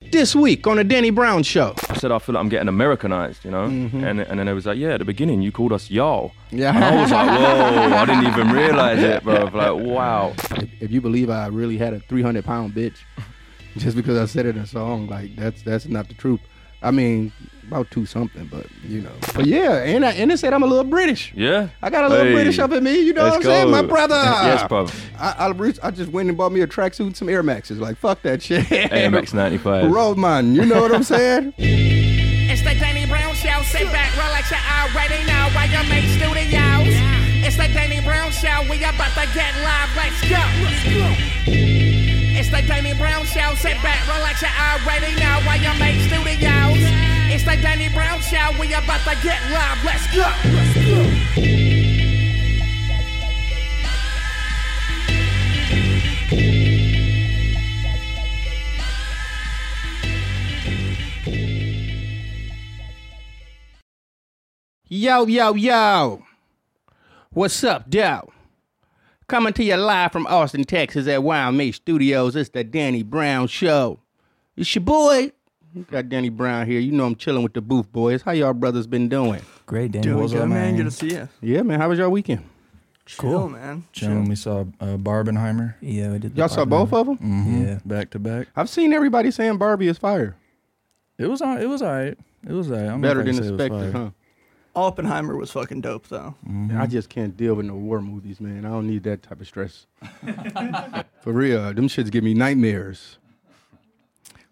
This week on the Danny Brown Show. I said I feel like I'm getting Americanized, you know, mm-hmm. and and then it was like, yeah, at the beginning you called us y'all, Yeah. and I was like, whoa, I didn't even realize it, bro. Like, wow, if, if you believe I really had a 300 pound bitch, just because I said it in a song, like that's that's not the truth. I mean, about two something, but you know. But yeah, and I, and it said I'm a little British. yeah. I got a little Hey, British up in me. You know what I'm saying, my brother? yes, brother. I, I, I just went and bought me a tracksuit and some Air Maxes. Like fuck that shit. Air Max 95. Roadman, you know what I'm saying? It's the Danny Brown Show. Sit back, relax, you already know why you make studios. It's the Danny Brown Show. We about to get live. Let's go. It's the Danny Brown Show. Sit back, relax, you already know YMH Studios. It's the Danny Brown Show. We about to get live. Let's go. Yo, yo, yo. What's up, Dow? Coming to you live from Austin, Texas at YMH Studios. It's the Danny Brown Show. It's your boy. Got Danny Brown here. You know I'm chilling with the booth boys. How y'all brothers been doing? Great, Danny. Doing good, man. man? Good to see you. Yeah, man. How was your weekend? Cool, man. Chilling. We saw uh, Barbenheimer. Yeah, we did. the Y'all saw both of them? Mhm. Yeah. back to back. I've seen everybody saying Barbie is fire. It was on. It was alright. It was alright. I don't Better than can say expected, huh? Oppenheimer was fucking dope, though. I just can't deal with no war movies, man. I don't need that type of stress. For real, them shits give me nightmares.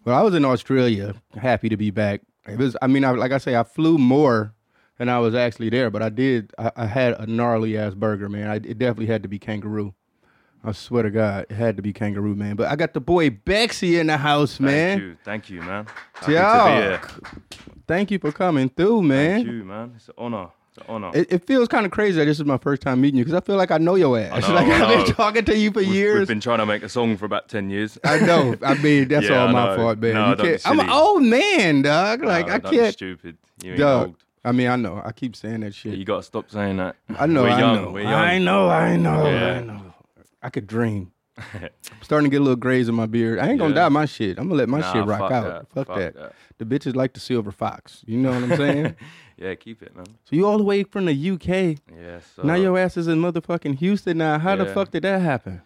Well, I was in Australia, happy to be back. It was, I mean, I, like I say, I flew more than I was actually there, but I did. I, I had a gnarly ass burger, man. I, it definitely had to be kangaroo. I swear to God, it had to be kangaroo, man. But I got the boy Bexey in the house, man. Thank you, thank you, man. Happy Yeah. to be here. Thank you for coming through, man. Thank you, man. It's an honor. Oh, an honor. It, it feels kind of crazy that this is my first time meeting you because I feel like I know your ass. I know, like I I've been talking to you for We've- years. We've been trying to make a song for about ten years. I know. I mean, that's Yeah, all my fault, man. No, You don't I'm an old man, dog. Like No, I can't. stupid. You ain't Dog. old. I mean, I know. I keep saying that shit. You gotta stop saying that. I know. We're I young. know. We're young. I know. I know. Yeah. I know. I could dream. I'm starting to get a little grays in my beard. I ain't gonna Yeah. dye my shit. I'm gonna let my Nah, shit rock fuck out. that. Fuck, Fuck that. that. The bitches like the silver fox. You know what I'm saying? Yeah, keep it, man. so you all the way from the UK. Yeah. So, now your ass is in motherfucking Houston. Now, how the fuck did that happen?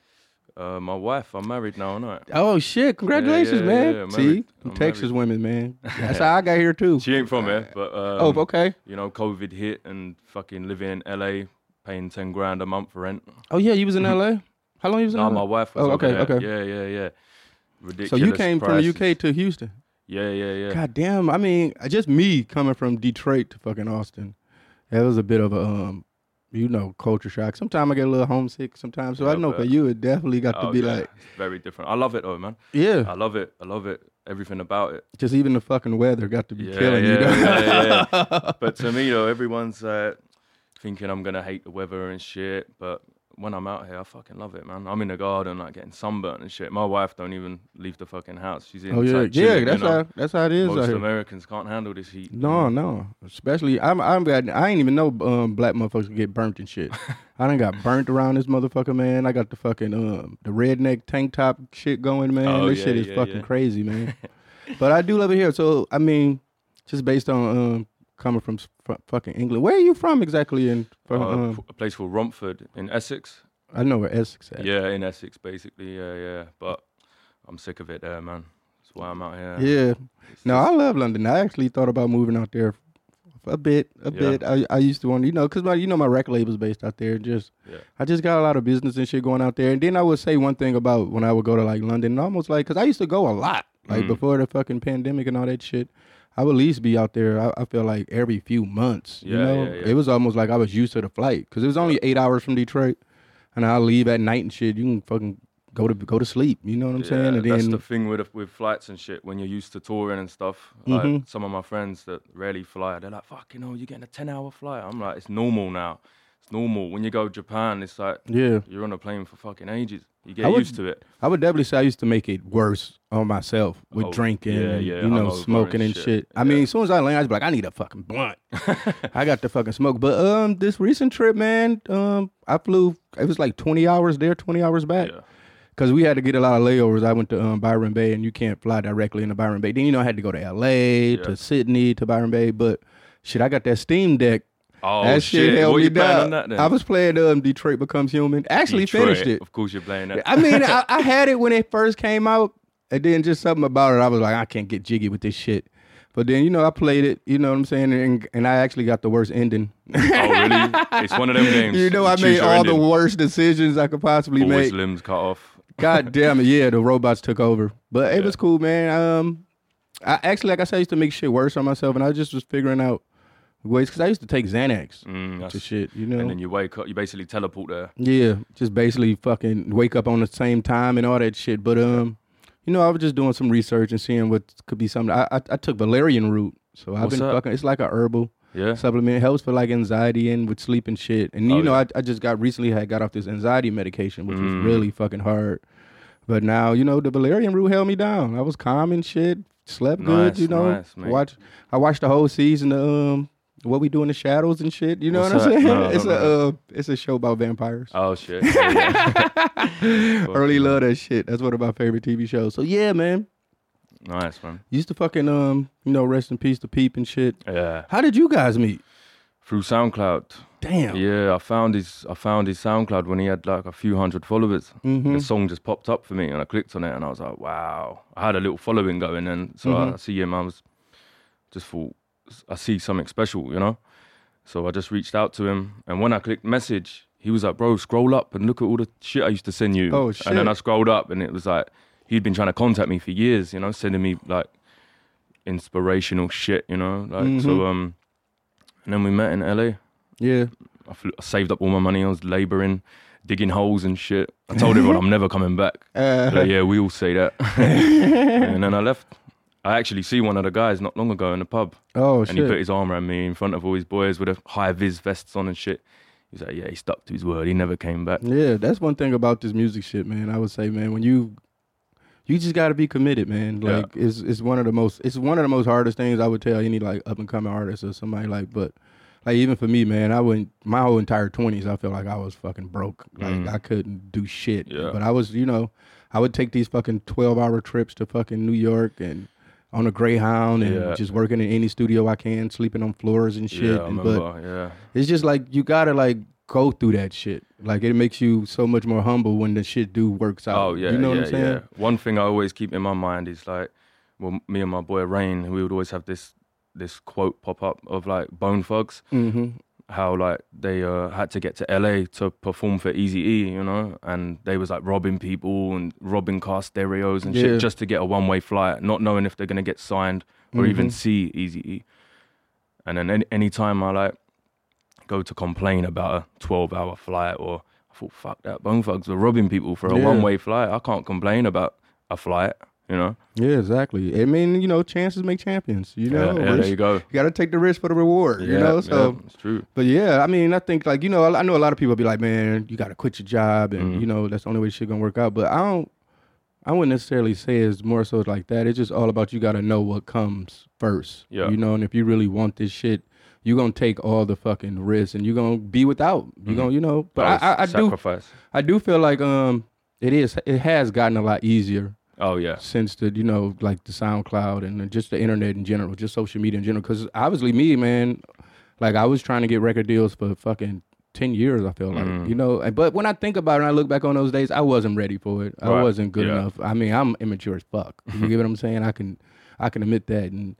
uh, my wife, I'm married now, no. Oh shit! Congratulations, yeah, man. yeah, See. I'm Texas married. women, man. That's how I got here too. She ain't from here, but um, oh, okay. You know, COVID hit and fucking living in LA, paying ten grand a month for rent. Oh yeah, you was in LA. How long you was in No, LA? my wife was Oh, okay, there. okay. Yeah, yeah, yeah. Ridiculous so you came from the UK to Houston. Yeah, yeah, yeah. God damn. I mean, just me coming from Detroit to fucking Austin. That was a bit of a um, you know, culture shock. Sometimes I get a little homesick. Sometimes, so I know for you, it definitely got to Oh, be yeah, like, very different. I love it though, man. yeah, I love it. I love it. Everything about it. just even the fucking weather got to be Yeah, killing yeah, you. yeah, yeah. But to me, though, everyone's uh, thinking I'm gonna hate the weather and shit. But when I'm out here, I fucking love it, man. I'm in the garden, like getting sunburnt and shit. My wife don't even leave the fucking house. She's in. oh yeah, yeah. That's how that's how it is out Most. Americans can't handle this heat. No, no. Especially, I'm, I'm, I ain't even know um, black motherfuckers get burnt and shit. I done got burnt around this motherfucker, man. I got the fucking um, the redneck tank top shit going, man. Oh, this yeah, shit is yeah, fucking yeah. crazy, man. but I do love it here. So I mean, just based on um, coming from fu- fucking England, where are you from exactly? In from, Uh, um, a place called Romford in Essex. I know where Essex at. Yeah, in Essex, basically. Yeah, yeah. But I'm sick of it there, man. That's why I'm out here. Yeah. It's No, just- I love London. I actually thought about moving out there a bit, a Yeah. bit. I, I used to want, you know, because my, you know, my record label's based out there. Just, Yeah. I just got a lot of business and shit going out there. And then I would say one thing about when I would go to like London, almost like, because I used to go a lot, like Mhm. before the fucking pandemic and all that shit. I would at least be out there. I, I feel like every few months. You Yeah, know, yeah, yeah. it was almost like I was used to the flight because it was only eight hours from Detroit, and I leave at night and shit. You can fucking go to go to sleep. You know what I'm saying? And that's then the thing with with flights and shit. When you're used to touring and stuff, Mhm. some of my friends that rarely fly, they're like, "Fuck, you know, you're getting a ten hour flight." I'm like, "It's normal now. It's normal." When you go to Japan, it's like yeah, you're on a plane for fucking ages. You get I would- used to it. I would definitely say I used to make it worse on myself with Oh, drinking, yeah, and, yeah, you know, smoking and shit. shit. I mean, as soon as I land, I was like, I need a fucking blunt. I got the fucking smoke. But um, this recent trip, man, um, I flew. It was like twenty hours there, twenty hours back. Yeah. Cause we had to get a lot of layovers. I went to um, Byron Bay, and you can't fly directly into Byron Bay. Then you know I had to go to L.A. Yeah. to Sydney to Byron Bay. But shit, I got that Steam Deck. Oh that shit, held What me down. that? I was playing um, Detroit Becomes Human. Actually Detroit. finished it. Of course, you're playing that. I mean, I, I had it when it first came out, and then just something about it, I was like, I can't get jiggy with this shit. But then, you know, I played it, you know what I'm saying, and, and I actually got the worst ending. oh really? It's one of them games. you know, I choose made all the worst decisions I could possibly Always make. limbs cut off. God damn it, yeah, the robots took over. But it Yeah. was cool, man. Um, I actually, like I said, I used to make shit worse on myself, and I just was figuring out ways because I used to take Xanax Mm, to shit, you know. And then you wake up, you basically teleport there. Yeah, just basically fucking wake up on the same time and all that shit. But um, you know, I was just doing some research and seeing what could be something. I I, I took valerian root, so I've What's been fucking. It's like a herbal Yeah. supplement. It helps for like anxiety and with sleep and shit. And you Oh, know, yeah. I I just got recently had got off this anxiety medication, which was Mm. really fucking hard. But now you know the valerian root held me down. I was calm and shit. Slept good. You know, nice, watch. I watched the whole season of um. What we do in the shadows and shit, you know What's what I'm saying? No, it's don't a know. uh, it's a show about vampires. Oh shit. Early love that shit. That's one of my favorite TV shows. So yeah, man. nice man. Used to fucking um, you know, rest in peace to Peep and shit. Yeah. How did you guys meet? Through SoundCloud. Damn. Yeah, I found his I found his SoundCloud when he had like a few hundred followers. Mhm. The song just popped up for me and I clicked on it and I was like, wow. I had a little following going and so Mhm. I see him, I was just thought I see something special, you know? So I just reached out to him and when I clicked message, he was like, bro, scroll up and look at all the shit I used to send you. Oh, shit. And then I scrolled up and it was like he'd been trying to contact me for years, you know, sending me like inspirational shit, you know? Like Mhm. so um and then we met in LA. Yeah. I, flew, I saved up all my money. I was laboring, digging holes and shit. I told everyone I'm never coming back. Uh, Like, yeah, we all say that. and then I left. I actually see one of the guys not long ago in the pub, oh and shit. he put his arm around me in front of all his boys with a high vis vests on and shit. He's like, yeah, he stuck to his word. He never came back. yeah, that's one thing about this music shit, man. I would say, man, when you you just got to be committed, man. Yeah. Like it's it's one of the most it's one of the most hardest things I would tell any like up and coming artist or somebody like. But like even for me, man, I went my whole entire twenties. I felt like I was fucking broke. Like Mm. I couldn't do shit. Yeah. But I was, you know, I would take these fucking twelve hour trips to fucking New York and on a Greyhound and Yeah. just working in any studio I can, sleeping on floors and shit. Yeah, And- but yeah, it's just like you gotta like go through that shit. Like it makes you so much more humble when the shit do works out. Oh yeah, you know yeah, what I'm saying? yeah. One thing I always keep in my mind is like, well, me and my boy Rain, we would always have this this quote pop up of like Bone Thugs, Mm-hmm. How like they uh, had to get to LA to perform for Easy E, you know, and they was like robbing people and robbing car stereos and Yeah. shit just to get a one way flight, not knowing if they're gonna get signed or even Mhm. see Easy E. And then any anytime I like go to complain about a twelve hour flight or I thought fuck that Bone Thugs were robbing people for a Yeah. one way flight. I can't complain about a flight, you know. Yeah, exactly. I mean, you know, chances make champions. You know, yeah, yeah, there you go. you got to take the risk for the reward. you know, so. yeah, it's true. But yeah, I mean, I think like you know, I know a lot of people be like, man, you got to quit your job, and Mhm. you know that's the only way shit gonna work out. But I don't, I wouldn't necessarily say it's more so like that. It's just all about you got to know what comes first. Yeah. You know, and if you really want this shit, you're gonna take all the fucking risks, and you're gonna be without. You Mhm. gonna, you know. But I, I, I do. I do feel like um, it is, it has gotten a lot easier Oh yeah. since the you know like the SoundCloud and just the internet in general, just social media in general. Because obviously me, man, like I was trying to get record deals for fucking ten years. I feel like Mm. you know. But when I think about it, and I look back on those days, I wasn't ready for it. I wasn't good Yeah. enough. I mean, I'm immature as fuck. You get what I'm saying? I can, I can admit that. And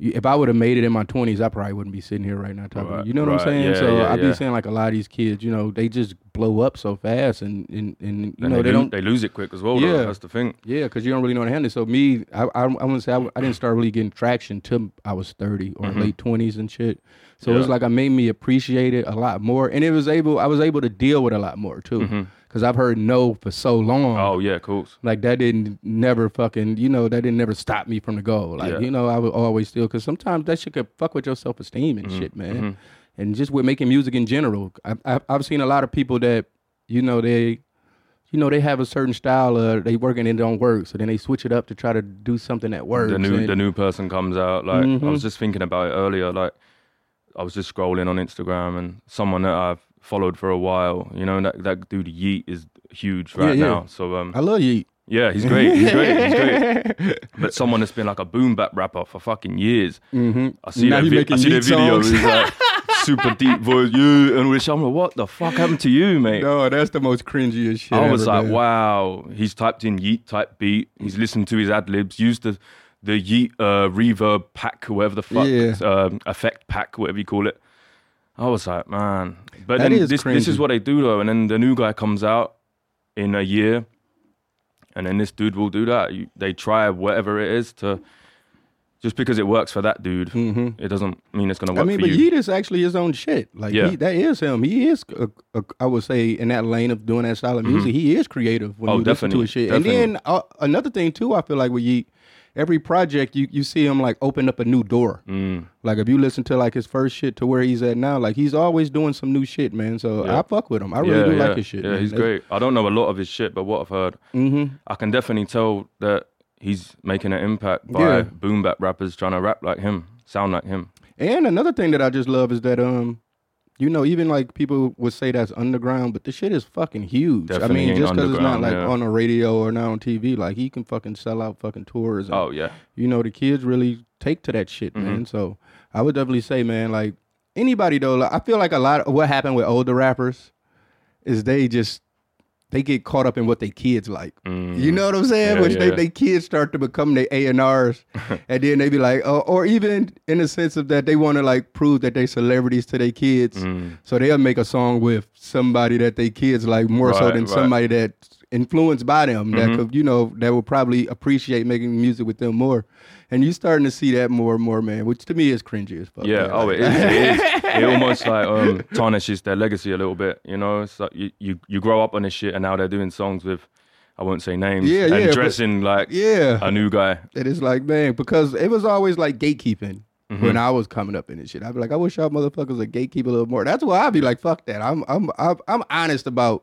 if I would have made it in my twenties, I probably wouldn't be sitting here right now talking. Right, You know what I'm saying? Yeah, so yeah, I be yeah. saying like a lot of these kids, you know, they just blow up so fast, and and, and you And know they, lo- don't they lose it quick as well. Yeah. though. That's the thing. yeah, because you don't really know how to handle it. So me, I I, I want to say I, I didn't start really getting traction till I was thirty or Mhm. late twenties and shit. So it was like I made me appreciate it a lot more, and it was able I was able to deal with a lot more too. Mhm. Because I've heard no for so long. Oh yeah, of course. Like that didn't never fucking you know that didn't never stop me from the goal. Like Yeah. you know I would always still because sometimes that shit could fuck with your self esteem and shit, man. mhm. And just with making music in general, I, I, I've seen a lot of people that you know they. You know they have a certain style. Uh, they work and it don't work, so then they switch it up to try to do something that works. the new and- the new person comes out. Like I Mhm. was just thinking about it earlier. Like I was just scrolling on Instagram and someone that I've followed for a while. You know that that dude Yeat is huge right Yeah, yeah. now. So um, I love Yeat. yeah, he's great. He's great. He's great. But someone that's been like a boom bap rapper for fucking years. Mm-hmm. I see Now that. Vi- I see the Yeat video. songs. He's like super deep voice. You and which I'm like, what the fuck happened to you, mate? No, that's the most cringiest shit. I was like, wow. He's typed in Yeat type beat. He's listened to his ad libs. Used the the Yeat uh, reverb pack, whatever the fuck, Yeah. um, effect pack, whatever you call it. I was like, man. But That then is this this is what they do though, and then the new guy comes out in a year, and then this dude will do that. You, they try whatever it is to. Just because it works for that dude, Mhm. it doesn't mean it's gonna work. I mean, but you. Yeat is actually his own shit. Like, Yeah. he, that is him. He is, a, a, I would say, in that lane of doing that style of music, he is creative when Oh, you listen to his shit. definitely. And then uh, another thing too, I feel like with Yeat, every project you you see him like open up a new door. Mm. Like if you listen to like his first shit to where he's at now, like he's always doing some new shit, man. So Yeah. I fuck with him. I really do like his shit. Yeah, man. he's great. I don't know a lot of his shit, but what I've heard, Mm-hmm. I can definitely tell that he's making an impact by Yeah. boom bap rappers trying to rap like him, sound like him. And another thing that I just love is that um, you know, even like people would say that's underground, but the shit is fucking huge. Definitely I mean, just because it's not like yeah. on the radio or not on TV, like he can fucking sell out fucking tours. And, Oh yeah, you know, the kids really take to that shit, Mm-hmm. man. So I would definitely say, man, like anybody though, like, I feel like a lot of what happened with older rappers is they just they get caught up in what their kids like. You know what I'm saying? Mm. Yeah, Which they, yeah. they kids start to become their A and R's, and then they be like, oh, or even in the sense of that they want to like prove that they celebrities to their kids, Mm. so they'll make a song with somebody that they kids like more so than right. somebody that's influenced by them that Mhm. could you know that will probably appreciate making music with them more. And you're starting to see that more and more, man. Which to me is cringy as fuck. yeah. man. Oh, Like- it is. It, is. it almost like um, tarnishes their legacy a little bit. You know, it's like you, you you grow up on this shit, and now they're doing songs with, I won't say names, Yeah, and yeah, dressing like yeah. a new guy. It is like, man, because it was always like gatekeeping Mm-hmm. when I was coming up in this shit. I'd be like, I wish y'all motherfuckers would gatekeep a little more. That's why I'd be like, fuck that. I'm I'm I'm, I'm honest about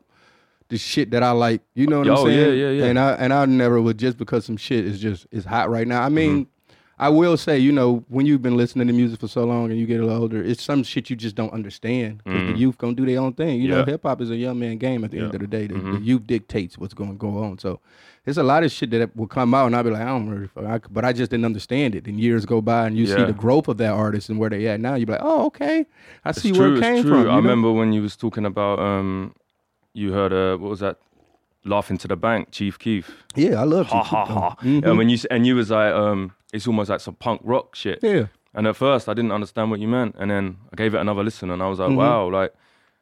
the shit that I like. You know what I'm Oh, saying? yeah, yeah, yeah. And I and I never would just because some shit is just is hot right now. I mean. Mm-hmm. I will say, you know, when you've been listening to music for so long and you get a little older, it's some shit you just don't understand because the youth gonna do their own thing. You know, Mm. Hip hop is a young man game at the end of the day. The, Mhm. the youth dictates what's going to go on. So there's a lot of shit that will come out, and I'll be like, I don't really, fuck- I, but I just didn't understand it. And years go by, and you see the growth of that artist and where they at now. You're like, oh, okay, I It's see true, where it came from. I know? remember when you was talking about um, you heard uh, what was that? Laughing to the bank, Chief Keef. Yeah, I love Ha you. ha ha. Mhm. And when you and you was like, um, it's almost like some punk rock shit. Yeah, And at first, I didn't understand what you meant, and then I gave it another listen, and I was like, Mhm. wow, like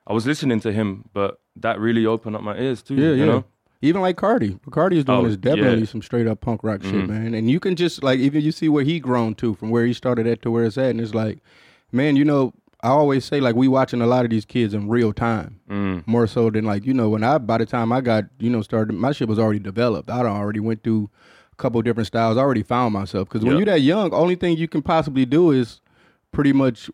I was listening to him, but that really opened up my ears too. yeah, you yeah. know? Even like Carti, what Carti is doing Oh, is definitely yeah. some straight up punk rock shit, Mhm. man. And you can just like even you see where he grown to from where he started at to where it's at, and it's like, man, you know, I always say like we watching a lot of these kids in real time. Mm. more so than like you know when I by the time I got you know started my shit was already developed. I already went through a couple different styles. I already found myself because when Yeah. you're that young, only thing you can possibly do is pretty much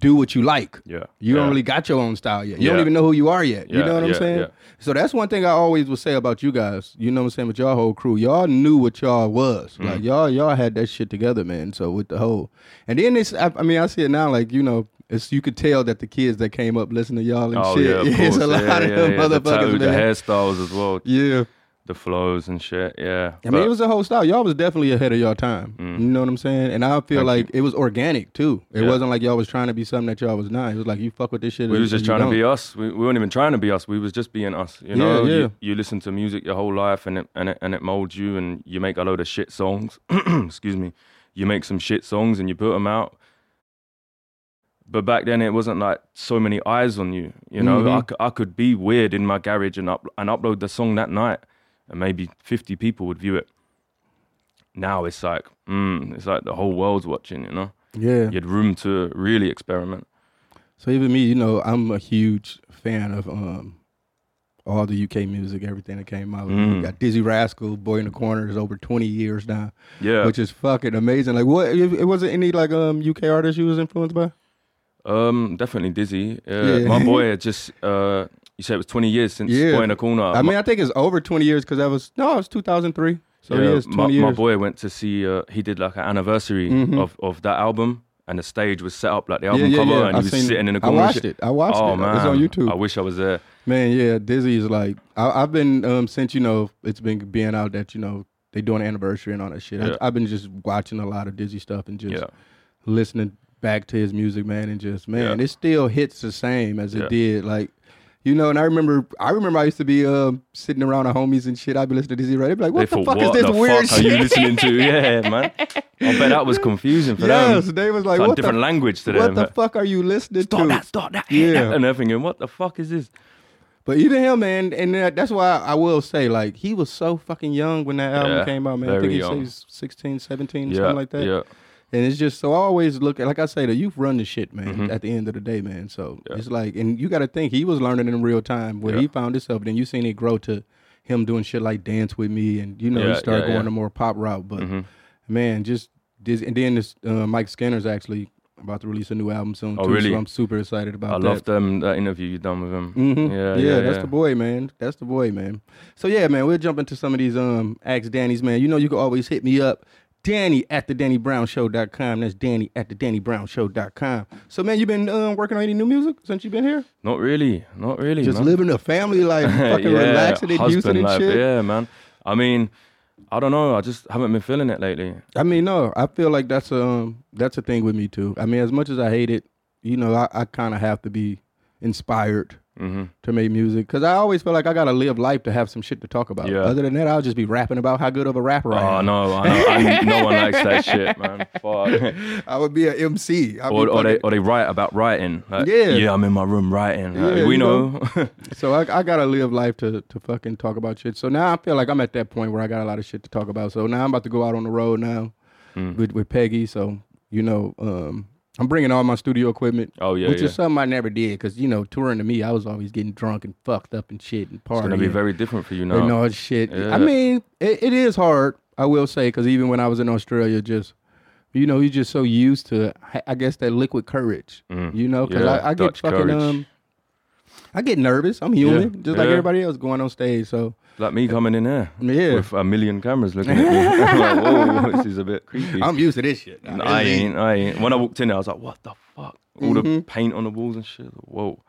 do what you like. Yeah. You don't really got your own style yet. You don't even know who you are yet. you know what I'm saying? yeah. So that's one thing I always would say about you guys. You know what I'm saying? With y'all whole crew, y'all knew what y'all was. Mm. Like y'all, y'all had that shit together, man. So with the whole, and then it's, I, I mean, I see it now. Like you know, it's you could tell that the kids that came up listening to y'all and Oh shit. yeah, of it's course. a lot yeah, of yeah, them yeah. The, motherfuckers, the hairstyles as well, Yeah. the flows and shit. Yeah. I mean, it was a whole style. Y'all was definitely ahead of y'all time. Mm. You know what I'm saying? And I feel Thank like it was organic too. It Yeah. wasn't like y'all was trying to be something that y'all was not. It was like you fuck with this shit. we was just trying to be us. We, we weren't even trying to be us. We was just being us. You know, yeah. You, you listen to music your whole life, and it and it and it molds you, and you make a load of shit songs. Excuse me. You make some shit songs and you put them out. But back then, it wasn't like so many eyes on you. You know, Mhm. I, I could be weird in my garage and up and upload the song that night, and maybe fifty people would view it. Now it's like, mm, it's like the whole world's watching. You know, Yeah. you had room to really experiment. So even me, you know, I'm a huge fan of um all the UK music, everything that came out. Mm. We got Dizzee Rascal, Boy in the Corner is over 20 years now, Yeah. which is fucking amazing. Like, what? It, it wasn't any like um UK artists you was influenced by? Um, definitely Dizzee. Uh, Yeah. My boy had just uh, you said it was 20 years since Yeah. Boy in the Corner. I mean, I think it's over 20 years because that was no, it was 2003. So yeah, it's 20 my, years. my boy went to see. Uh, he did like an anniversary Mhm. of, of that album, and the stage was set up like the album yeah, cover, and I've he was sitting in the I corner. and watched it. I watched oh, it. Man. It's on YouTube. I wish I was there. Man, yeah, Dizzee is like I, I've been um since you know it's been being out that you know they doing anniversary and all that shit. I, I've been just watching a lot of Dizzee stuff and just listening back to his music, man, and just man, Yeah. it still hits the same as it Yeah. did. Like, you know, and I remember, I remember I used to be um sitting around the homies and shit. I'd be listening to Dizzee, right? They'd be like, They "What the fuck what is this weird shit?" are you listening to? Yeah, man. I bet that was confusing for yes, them. they was like, like "What different the, language to what them. the fuck are you listening Stop to?" that, stop that. Yeah. And they're thinking, what the fuck is this? But even him, man, and that's why I will say, like, he was so fucking young when that album Yeah, came out, man. I think he young. was 16, 17, Yeah, something like that. yeah. And it's just so I always look at, like I say, the youth run the shit, man. Mhm. At the end of the day, man. So Yeah. it's like, and you got to think he was learning in real time where Yeah. he found himself. Then you seen it grow to him doing shit like dance with me, and you know he started yeah, going yeah. the more pop route. But Mhm. man, just this, and then this uh, Mike Skinner's actually about to release a new album soon Oh, too. really? So I'm super excited about I that. loved um, that interview you done with him. Mm-hmm. Yeah, Yeah, yeah, that's yeah. the boy, man. That's the boy, man. So yeah, man, we'll jump into some of these um Ask Danny's, man. You know you can always hit me up. Danny at the DannyBrownShow.com. That's Danny at the DannyBrownShow.com. So man, you been um, working on any new music since you've been here? Not really, not really. Just man. living a family life, fucking yeah, relaxing in Houston husband and life. shit. Yeah, man. I mean, I don't know. I just haven't been feeling it lately. I mean, no, I feel like that's um that's a thing with me too. I mean, as much as I hate it, you know, I, I kind of have to be inspired hmm to make music because I always feel like I gotta live life to have some shit to talk about. Yeah. Other than that, I'll just be rapping about how good of a rapper I am. Oh no, I know, I, no one likes that shit, man. Fuck. I would be an MC. I'd or, or they or they write about writing. Like, Yeah. yeah, I'm in my room writing. Like, Yeah, we you know. so I, I gotta live life to to fucking talk about shit. So now I feel like I'm at that point where I got a lot of shit to talk about. So now I'm about to go out on the road now Mm. with with Peggy. So you know, um, I'm bringing all my studio equipment. oh yeah, which yeah. is something I never did because you know touring to me I was always getting drunk and fucked up and shit and partying. it's gonna be very different for you now. and all shit. Yeah. I mean, it, it is hard. I will say because even when I was in Australia, just you know, you're just so used to, I guess, that liquid courage. Mm. You know, because Yeah, I, I get fucking courage. um, I get nervous. I'm human, just like everybody else going on stage. So Like me coming in there yeah, with a million cameras looking at me. I'm like, whoa, this is a bit creepy. I'm used to this shit. And I ain't, I ain't. When I walked in there, I was like, what the fuck? All Mm-hmm. the paint on the walls and shit. Whoa.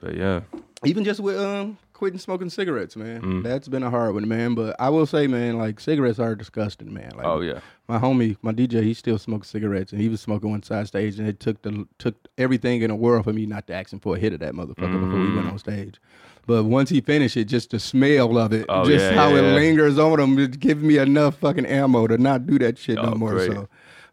But yeah, even just with um quitting smoking cigarettes, man. Mm. That's been a hard one, man. But I will say, man, like cigarettes are disgusting, man. Like, oh yeah, my homie, my DJ, he still smokes cigarettes, and he was smoking one side stage, and it took the took everything in the world for me not to ask him for a hit of that motherfucker before we went on stage. But once he finished it, just the smell of it, Oh, just yeah, how yeah, it yeah. lingers on him, it gives me enough fucking ammo to not do that shit no Oh, more. great. So,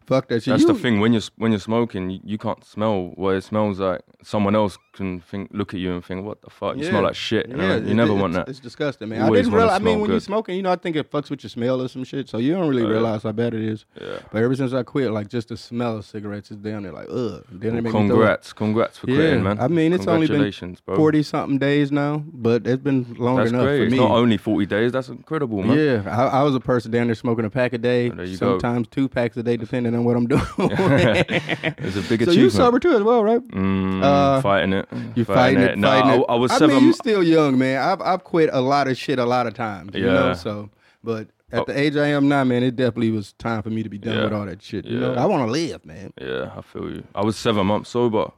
fuck that shit. that's You- the thing. When you're when you're smoking, you, you can't smell what it smells like. Someone else can think, look at you and think, what the fuck? You smell like shit. You, Yeah, you never want that. It's disgusting, man. I didn't realize. I mean, when you're smoking, you know, I think it fucks with your smell or some shit. So you don't really Oh, yeah. realize how bad it is. Yeah. But ever since I quit, like just the smell of cigarettes is down there, like ugh. Then Well, it congrats, congrats for quitting, Yeah, man. I mean, it's only been forty something days now, but it's been long That's enough great. for It's me. not only 40 days. That's incredible, man. yeah, I, I was a person down there smoking a pack a day, Oh, you go. sometimes two packs a day, depending what I'm doing. It's a big achievement. so you sober too as well, right? Mm, Uh, fighting it. You fighting it, No, fighting I, it. I was I seven. mean, you're still young, man. I've I've quit a lot of shit a lot of times. You know, Yeah. so but at Oh. the age I am now, man, it definitely was time for me to be done Yeah. with all that shit. You know, Yeah. I want to live, man. yeah, I feel you. I was seven months sober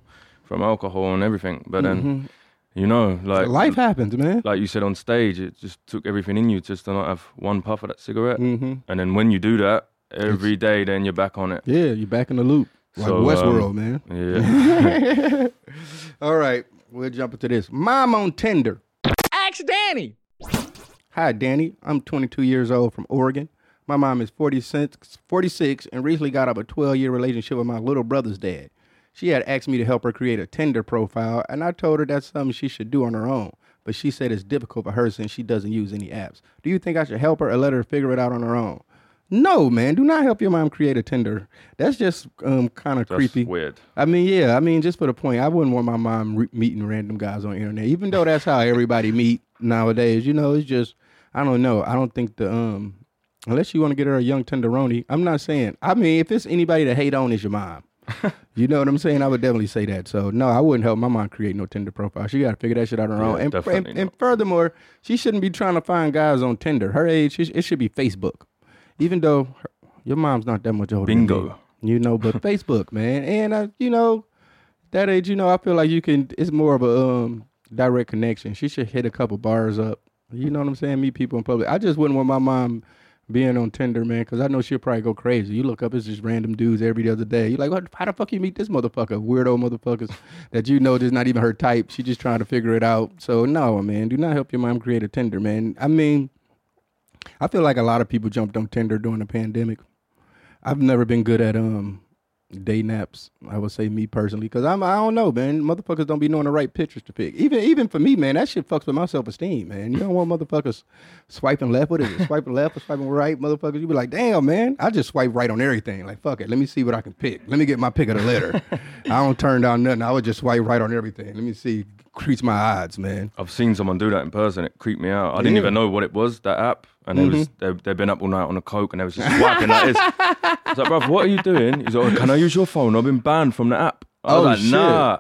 from alcohol and everything, but then, you know, like Mm-hmm. Life happens, man. like you said on stage, it just took everything in you just to not have one puff of that cigarette. hmm And then when you do that every day, then you're back on it. Yeah, you're back in the loop, like So, Westworld, um, man. Yeah. All right, we'll jump into this. Mom on Tinder. Ask Danny. Hi, Danny. I'm 22 years old from Oregon. My mom is 46, 46 and recently got up a 12 year relationship with my little brother's dad. She had asked me to help her create a Tinder profile, and I told her that's something she should do on her own. But she said it's difficult for her since she doesn't use any apps. Do you think I should help her or let her figure it out on her own? No, man, do not help your mom create a Tinder. That's just um, kind of creepy. weird. I mean, yeah, I mean, just for the point, I wouldn't want my mom re- meeting random guys on the internet, even though that's how everybody meet nowadays. You know, it's just I don't know. I don't think the um unless you want to get her a young tenderoni. I'm not saying. I mean, if it's anybody to hate on, is your mom. you know what I'm saying? I would definitely say that. So no, I wouldn't help my mom create no Tinder profile. She got to figure that shit out on her Yeah, own. And, and, and furthermore, she shouldn't be trying to find guys on Tinder. Her age, it should be Facebook. Even though her, your mom's not that much older. than me, Bingo. you know, but Facebook, man, and uh, you know, that age, you know, I feel like you can. It's more of a um direct connection. She should hit a couple bars up. You know what I'm saying? Meet people in public. I just wouldn't want my mom being on Tinder, man, because I know she'll probably go crazy. You look up, it's just random dudes every other day. You're like, what? How the fuck you meet this motherfucker? Weirdo motherfuckers that you know just not even her type. She just trying to figure it out. So no, man, do not help your mom create a Tinder, man. I mean, I feel like a lot of people jumped on Tinder during the pandemic. I've never been good at um day naps. I would say me personally, because I'm I don't know, man. Motherfuckers don't be knowing the right pictures to pick. Even even for me, man, that shit fucks with my self esteem, man. You don't want motherfuckers swiping left. What is it? swiping left or swiping right, motherfuckers? You be like, damn, man. I just swipe right on everything. Like fuck it. Let me see what I can pick. Let me get my pick of the litter. I don't turn down nothing. I would just swipe right on everything. Let me see. Increase my odds, man. I've seen someone do that in person. It creeped me out. I didn't even know what it was that app, and they was mm-hmm. they they've been up all night on a coke, and they was just swiping like this. I was like, bruv, what are you doing? He's like, can I use your phone? I've been banned from the app. I was Oh, like, shit. nah,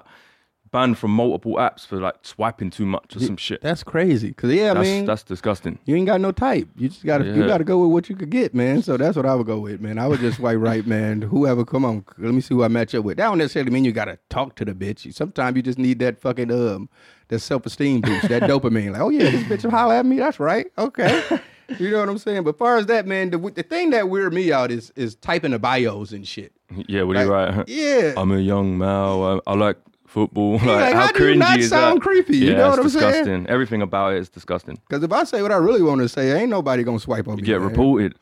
banned from multiple apps for like swiping too much or some shit. That's crazy. Cause yeah, I That's mean, that's disgusting. You ain't got no type. You just gotta you gotta go with what you could get, man. So that's what I would go with, man. I would just swipe right, man. Whoever, come on, let me see who I match up with. That don't necessarily mean you gotta talk to the bitch. Sometimes you just need that fucking um that self esteem boost, that dopamine. Like, oh yeah, this bitch will holler at me. That's right. Okay. You know what I'm saying? But far as that, man, the the thing that weird me out is is typing the bios and shit. Yeah, what are you Like, right? Yeah. I'm a young male. I, I like football. Like, like, how how do you cringy not is sound that? creepy? You Yeah, know it's what I'm saying? disgusting. Everything about it is disgusting. Because if I say what I really want to say, ain't nobody gonna swipe on me. You get man. reported.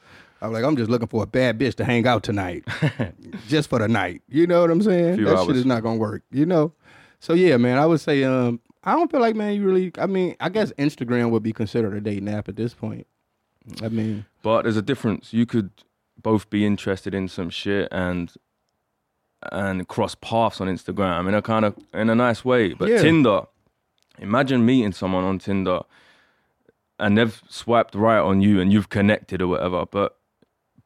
I'm like, I'm just looking for a bad bitch to hang out tonight, just for the night. You know what I'm saying? Few that shit hours. is not gonna work. You know. So yeah, man, I would say, um, I don't feel like, man, you really. I mean, I guess Instagram would be considered a dating app at this point. I mean, But there's a difference. You could both be interested in some shit and and cross paths on Instagram in a kind of in a nice way. But Yeah. Tinder, imagine meeting someone on Tinder and they've swiped right on you and you've connected or whatever. But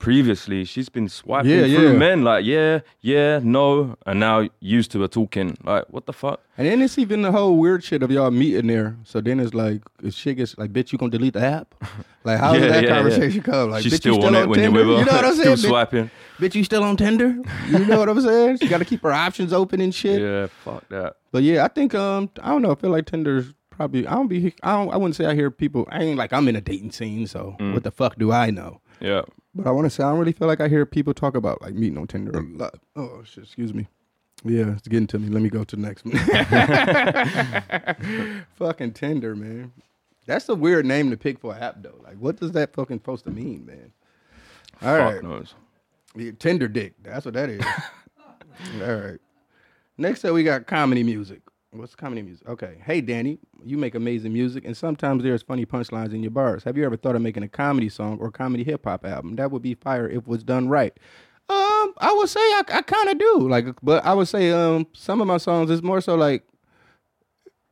previously she's been swiping Yeah, through yeah. men like yeah, yeah, no, and now used to her talking. Like, what the fuck? and then it's even the whole weird shit of y'all meeting there. So then it's like, if shit gets like, bitch, you gonna delete the app? Like, how Yeah, that yeah, yeah. conversation come? Like, she's bitch, still, you still on it when Tinder? you're with her. You know what I'm saying? still bitch, swiping. bitch, you still on Tinder? You know what I'm saying? She got to keep her options open and shit. Yeah, fuck that. But yeah, I think um I don't know. I feel like Tinder's probably I don't be I don't I wouldn't say I hear people. I ain't like I'm in a dating scene, so Mm. what the fuck do I know? Yeah. But I want to say I don't really feel like I hear people talk about like meeting on Tinder a lot. Oh shit, excuse me. Yeah, it's getting to me. Let me go to the next one. fucking Tinder, man. That's a weird name to pick for an app though. Like, what does that fucking supposed to mean, man? All fuck right. knows. Yeah, Tinder dick. That's what that is. All right. Next up, we got comedy music. What's comedy music? Okay. Hey, Danny, you make amazing music, and sometimes there's funny punchlines in your bars. Have you ever thought of making a comedy song or comedy hip hop album? That would be fire if it was done right. Um, I would say I, I kind of do. Like, but I would say um some of my songs is more so like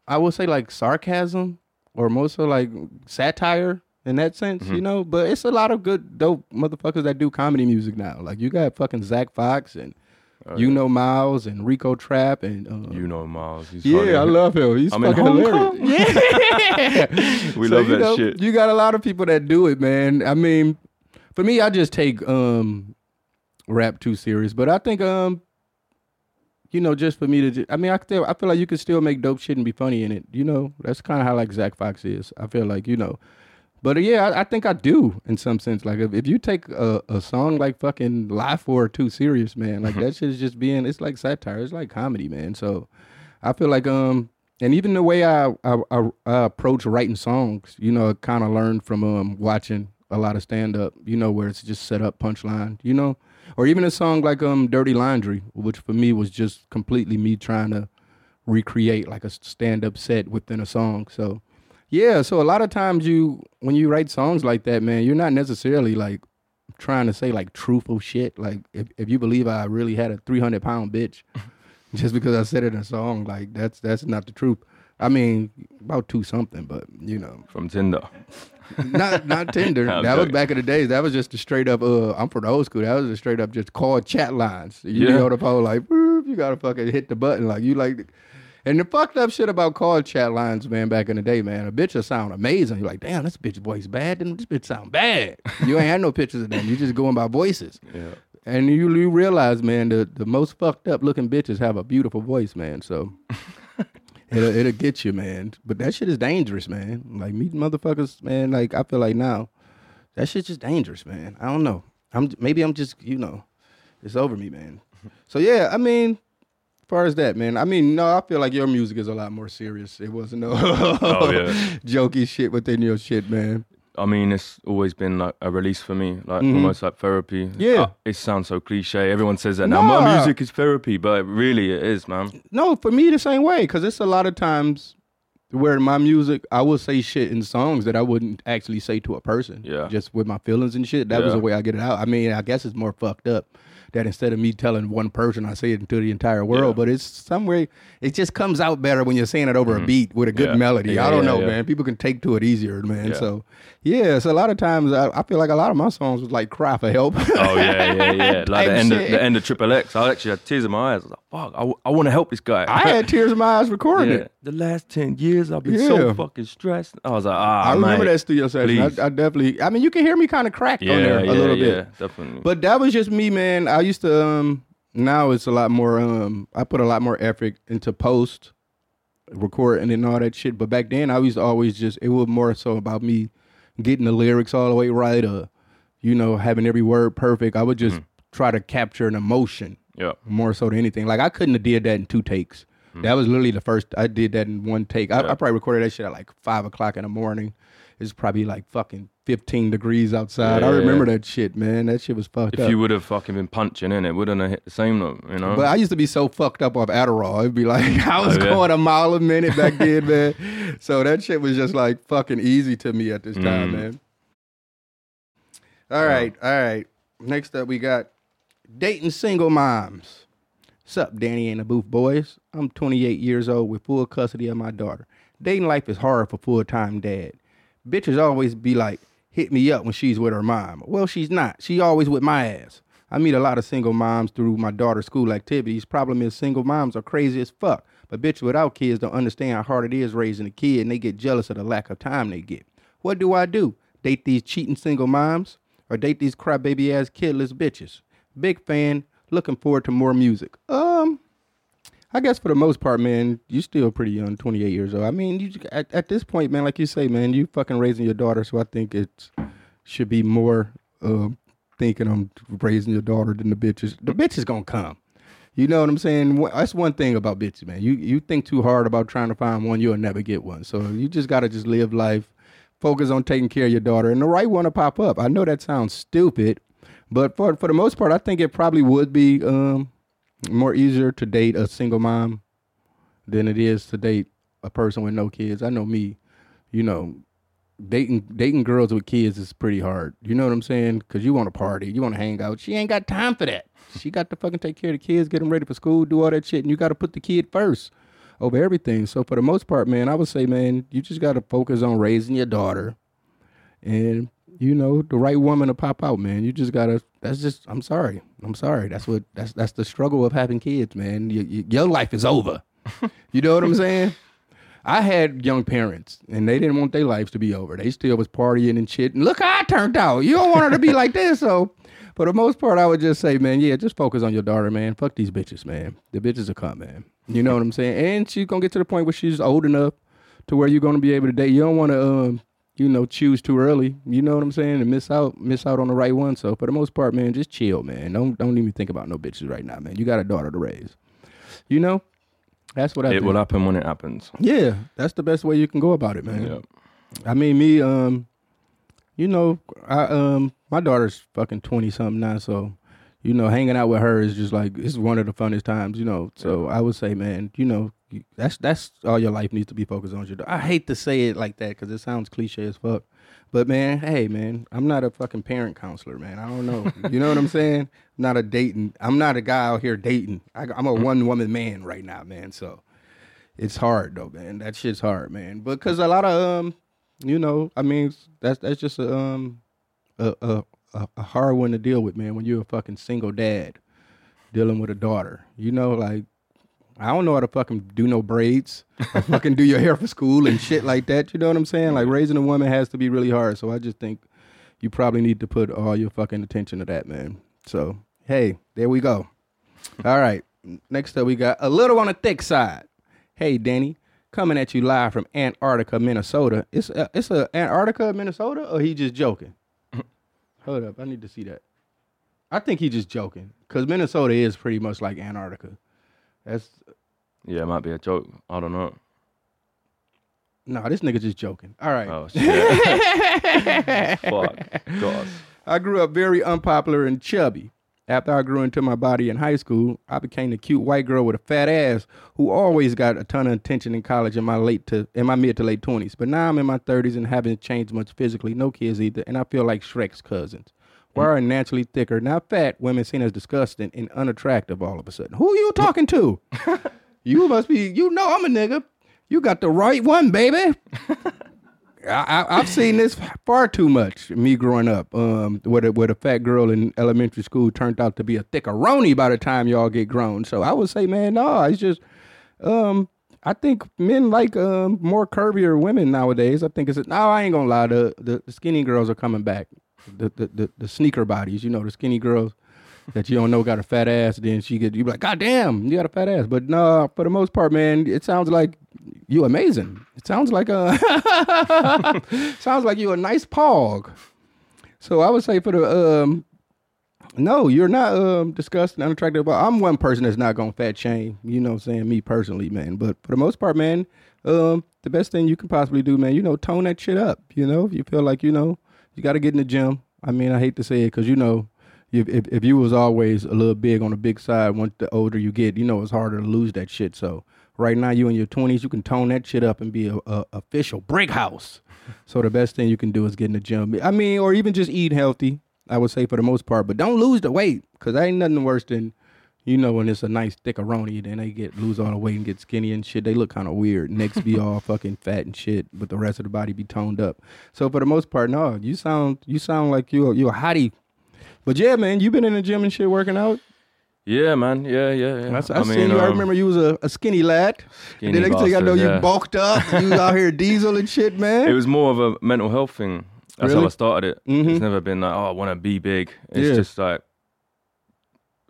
I would say like sarcasm or more so like satire in that sense, you know. But it's a lot of good dope motherfuckers that do comedy music now. Like you got fucking Zack Fox and you know Miles and Rico Trap and uh, You know Miles. He's yeah, funny. I love him. He's I'm fucking hilarious. Yeah, We So, love you that know, shit. You got a lot of people that do it, man. I mean, for me, I just take um rap too serious, but I think um you know just for me to, ju- I mean, I still I feel like you can still make dope shit and be funny in it. You know, that's kind of how like Zack Fox is. I feel like you know. But uh, yeah, I, I think I do in some sense. Like if, if you take a, a song like fucking "Life for too serious, man, like that shit is just being. It's like satire. It's like comedy, man. So I feel like um, and even the way I I, I, I approach writing songs, you know, I kind of learned from um watching a lot of stand up. You know, where it's just set up punchline. You know, or even a song like um "Dirty Laundry," which for me was just completely me trying to recreate like a stand up set within a song. So yeah, so a lot of times you when you write songs like that, man, you're not necessarily like trying to say like truthful shit. Like if if you believe I really had a three hundred pound bitch, just because I said it in a song, like that's that's not the truth. I mean, about two something, but you know, From Tinder. not not Tinder. That was back in the days. That was just a straight up. Uh, I'm from the old school. That was a straight up just call chat lines. You Yeah. on the phone like, you gotta fucking hit the button like you like. And the fucked up shit about call chat lines, man, back in the day, man, a bitch will sound amazing. You're like, damn, this bitch voice bad. Then this bitch sound bad. You ain't had no pictures of them. You just going by voices. Yeah. And you, you realize, man, the, the most fucked up looking bitches have a beautiful voice, man. So it'll, it'll get you, man. But that shit is dangerous, man. Like meeting motherfuckers, man. Like I feel like now, that shit's just dangerous, man. I don't know. I'm maybe I'm just you know, it's over me, man. So yeah, I mean, far as that, man. I mean, no, I feel like your music is a lot more serious. It wasn't no Oh, yeah. jokey shit within your shit, man. I mean, it's always been like a release for me, like Mhm. almost like therapy. Yeah. Uh, it sounds so cliche. Everyone says that now. My music is therapy, but really it is, man. No, for me the same way, because it's a lot of times where my music, I will say shit in songs that I wouldn't actually say to a person. Yeah. Just with my feelings and shit. That was the way I get it out. I mean, I guess it's more fucked up that instead of me telling one person, I say it to the entire world. Yeah. But it's somewhere, it just comes out better when you're saying it over a beat with a good Mm-hmm. Yeah. melody. Yeah, I don't know, man. People can take to it easier, man. So, yeah, so a lot of times I, I feel like a lot of my songs was like cry for help. Oh yeah, yeah, yeah. Like the end, of, the end of Triple X. I actually had tears in my eyes. Like, "Fuck, I, w- I want to help this guy." I had tears in my eyes recording yeah. it. The last ten years, I've been Yeah. so fucking stressed. I was like, "Ah, I remember mate, that studio session. please. I, I definitely. I mean, you can hear me kind of cracked Yeah, on there yeah, a little yeah, bit. definitely. But that was just me, man. I used to. um Now it's a lot more. um I put a lot more effort into post, recording and all that shit. But back then, I used to always just. It was more so about me getting the lyrics all the way right, or you know, having every word perfect. I would just Mm-hmm. try to capture an emotion yeah, more so than anything. Like I couldn't have did that in two takes. That was literally the first I did that in one take. I, I Mm-hmm. Probably recorded that shit at like five o'clock in the morning. It's probably like fucking fifteen degrees outside. I Yeah. remember that shit, man. That shit was fucked if up. you would have fucking been punching in, it wouldn't have hit the same note, you know. but I used to be so fucked up off Adderall. It'd be like I was Oh, yeah? going a mile a minute back then, man. So that shit was just like fucking easy to me at this time, Mm. man. All right, all right. Next up, we got dating single moms. Sup, Danny and the Booth boys. I'm 28 years old with full custody of my daughter. Dating life is hard for full time dad. Bitches always be like, hit me up when she's with her mom. Well, she's not. She always with my ass. I meet a lot of single moms through my daughter's school activities. Problem is, single moms are crazy as fuck. But bitches without kids don't understand how hard it is raising a kid, and they get jealous of the lack of time they get. What do I do? Date these cheating single moms, or date these crybaby ass kidless bitches? Big fan. Looking forward to more music. Um, I guess for the most part, man, you're still pretty young, 28 years old. I mean, you at, at this point, man, like you say, man, you fucking raising your daughter, so I think it should be more uh, thinking on raising your daughter than the bitches. The bitch is gonna come. You know what I'm saying? That's one thing about bitches, man. You you think too hard about trying to find one, you'll never get one. So you just gotta just live life, focus on taking care of your daughter, and the right one to pop up. I know that sounds stupid, but for for the most part, I think it probably would be um, more easier to date a single mom than it is to date a person with no kids. I know me, you know, dating dating girls with kids is pretty hard. You know what I'm saying? Because you want to party, you want to hang out. She ain't got time for that. She got to fucking take care of the kids, get them ready for school, do all that shit, and you got to put the kid first over everything. So for the most part, man, I would say, man, you just got to focus on raising your daughter, and you know the right woman to pop out, man. You just gotta. That's just. I'm sorry. I'm sorry. That's what. That's that's the struggle of having kids, man. You, you, your life is over. you know what I'm saying? I had young parents, and they didn't want their lives to be over. They still was partying and shit. And look how I turned out. You don't want her to be like this. So, for the most part, I would just say, man, yeah, just focus on your daughter, man. Fuck these bitches, man. The bitches will come, man. You know what I'm saying? And she's gonna get to the point where she's old enough to where you're gonna be able to date. You don't want to, um, you know, choose too early. You know what I'm saying? And miss out, miss out on the right one. So, for the most part, man, just chill, man. Don't don't even think about no bitches right now, man. You got a daughter to raise. You know, that's what I. it think. will happen when it happens. Yeah, that's the best way you can go about it, man. Yeah. I mean, me, um, you know, I um, my daughter's fucking twenty something now, so you know, hanging out with her is just like it's one of the funnest times, you know. So I would say, man, you know, that's that's all your life needs to be focused on. Your, I hate to say it like that because it sounds cliche as fuck, But man, hey man, I'm not a fucking parent counselor, man. I don't know. You know what I'm saying? not a dating. I'm not a guy out here dating. I, I'm a one woman man right now, man. So it's hard though, man. That shit's hard, man. Because a lot of um, you know, I mean, that's that's just a um, a a, a a hard one to deal with, man. When you're a fucking single dad dealing with a daughter, you know, like I don't know how to fucking do no braids, or fucking do your hair for school and shit like that. You know what I'm saying? Like raising a woman has to be really hard. So I just think you probably need to put all your fucking attention to that, man. So hey, there we go. All right, next up we got a little on the thick side. Hey, Danny, coming at you live from Antarctica, Minnesota. It's a, it's a Antarctica, Minnesota, or he just joking? Hold up, I need to see that. I think he just joking because Minnesota is pretty much like Antarctica. That's Yeah, it might be a joke. I don't know. no, this nigga just joking. All right. Oh shit. Fuck. God. I grew up very unpopular and chubby. After I grew into my body in high school, I became the cute white girl with a fat ass who always got a ton of attention in college in my late to in my mid to late twenties. But now I'm in my thirties and haven't changed much physically, no kids either, and I feel like Shrek's cousins. Why mm. are naturally thicker, not fat, women seen as disgusting and unattractive all of a sudden? Who are you talking to? you must be you know I'm a nigga. You got the right one, baby. I, I've seen this far too much. Me growing up, um, where the, where the fat girl in elementary school turned out to be a thickeroni by the time y'all get grown. So I would say, man, no, it's just, um, I think men like um more curvier women nowadays. I think it's no, I ain't gonna lie, the the, the skinny girls are coming back. The, the the the sneaker bodies, you know, the skinny girls that you don't know got a fat ass. Then she get you be like, God damn, you got a fat ass. But no, for the most part, man, it sounds like you amazing. It sounds like a sounds like you a nice pog. So I would say for the um, no, you're not um disgusting, unattractive. But I'm one person that's not gonna fat shame. You know, what I'm saying me personally, man. But for the most part, man, um, the best thing you can possibly do, man, you know, tone that shit up. You know, if you feel like you know, you got to get in the gym. I mean, I hate to say it because you know, if, if if you was always a little big on the big side, once the older you get, you know, it's harder to lose that shit. So right now, you in your twenties, you can tone that shit up and be a, a official brick house. so the best thing you can do is get in the gym. I mean, or even just eat healthy. I would say for the most part, but don't lose the weight because ain't nothing worse than you know when it's a nice thick aroni, then they get lose all the weight and get skinny and shit. They look kind of weird. Necks be all fucking fat and shit, but the rest of the body be toned up. So for the most part, no, you sound you sound like you you a hottie. But yeah, man, you been in the gym and shit working out. Yeah, man. Yeah, yeah, yeah. I, I, seen you. I um, remember you was a, a skinny lad. and skinny then next thing I know, bastard, you yeah. bulked up. you was out here diesel and shit, man. It was more of a mental health thing. That's Really? how I started it. Mhm. It's never been like, oh, I want to be big. It's Yeah. just like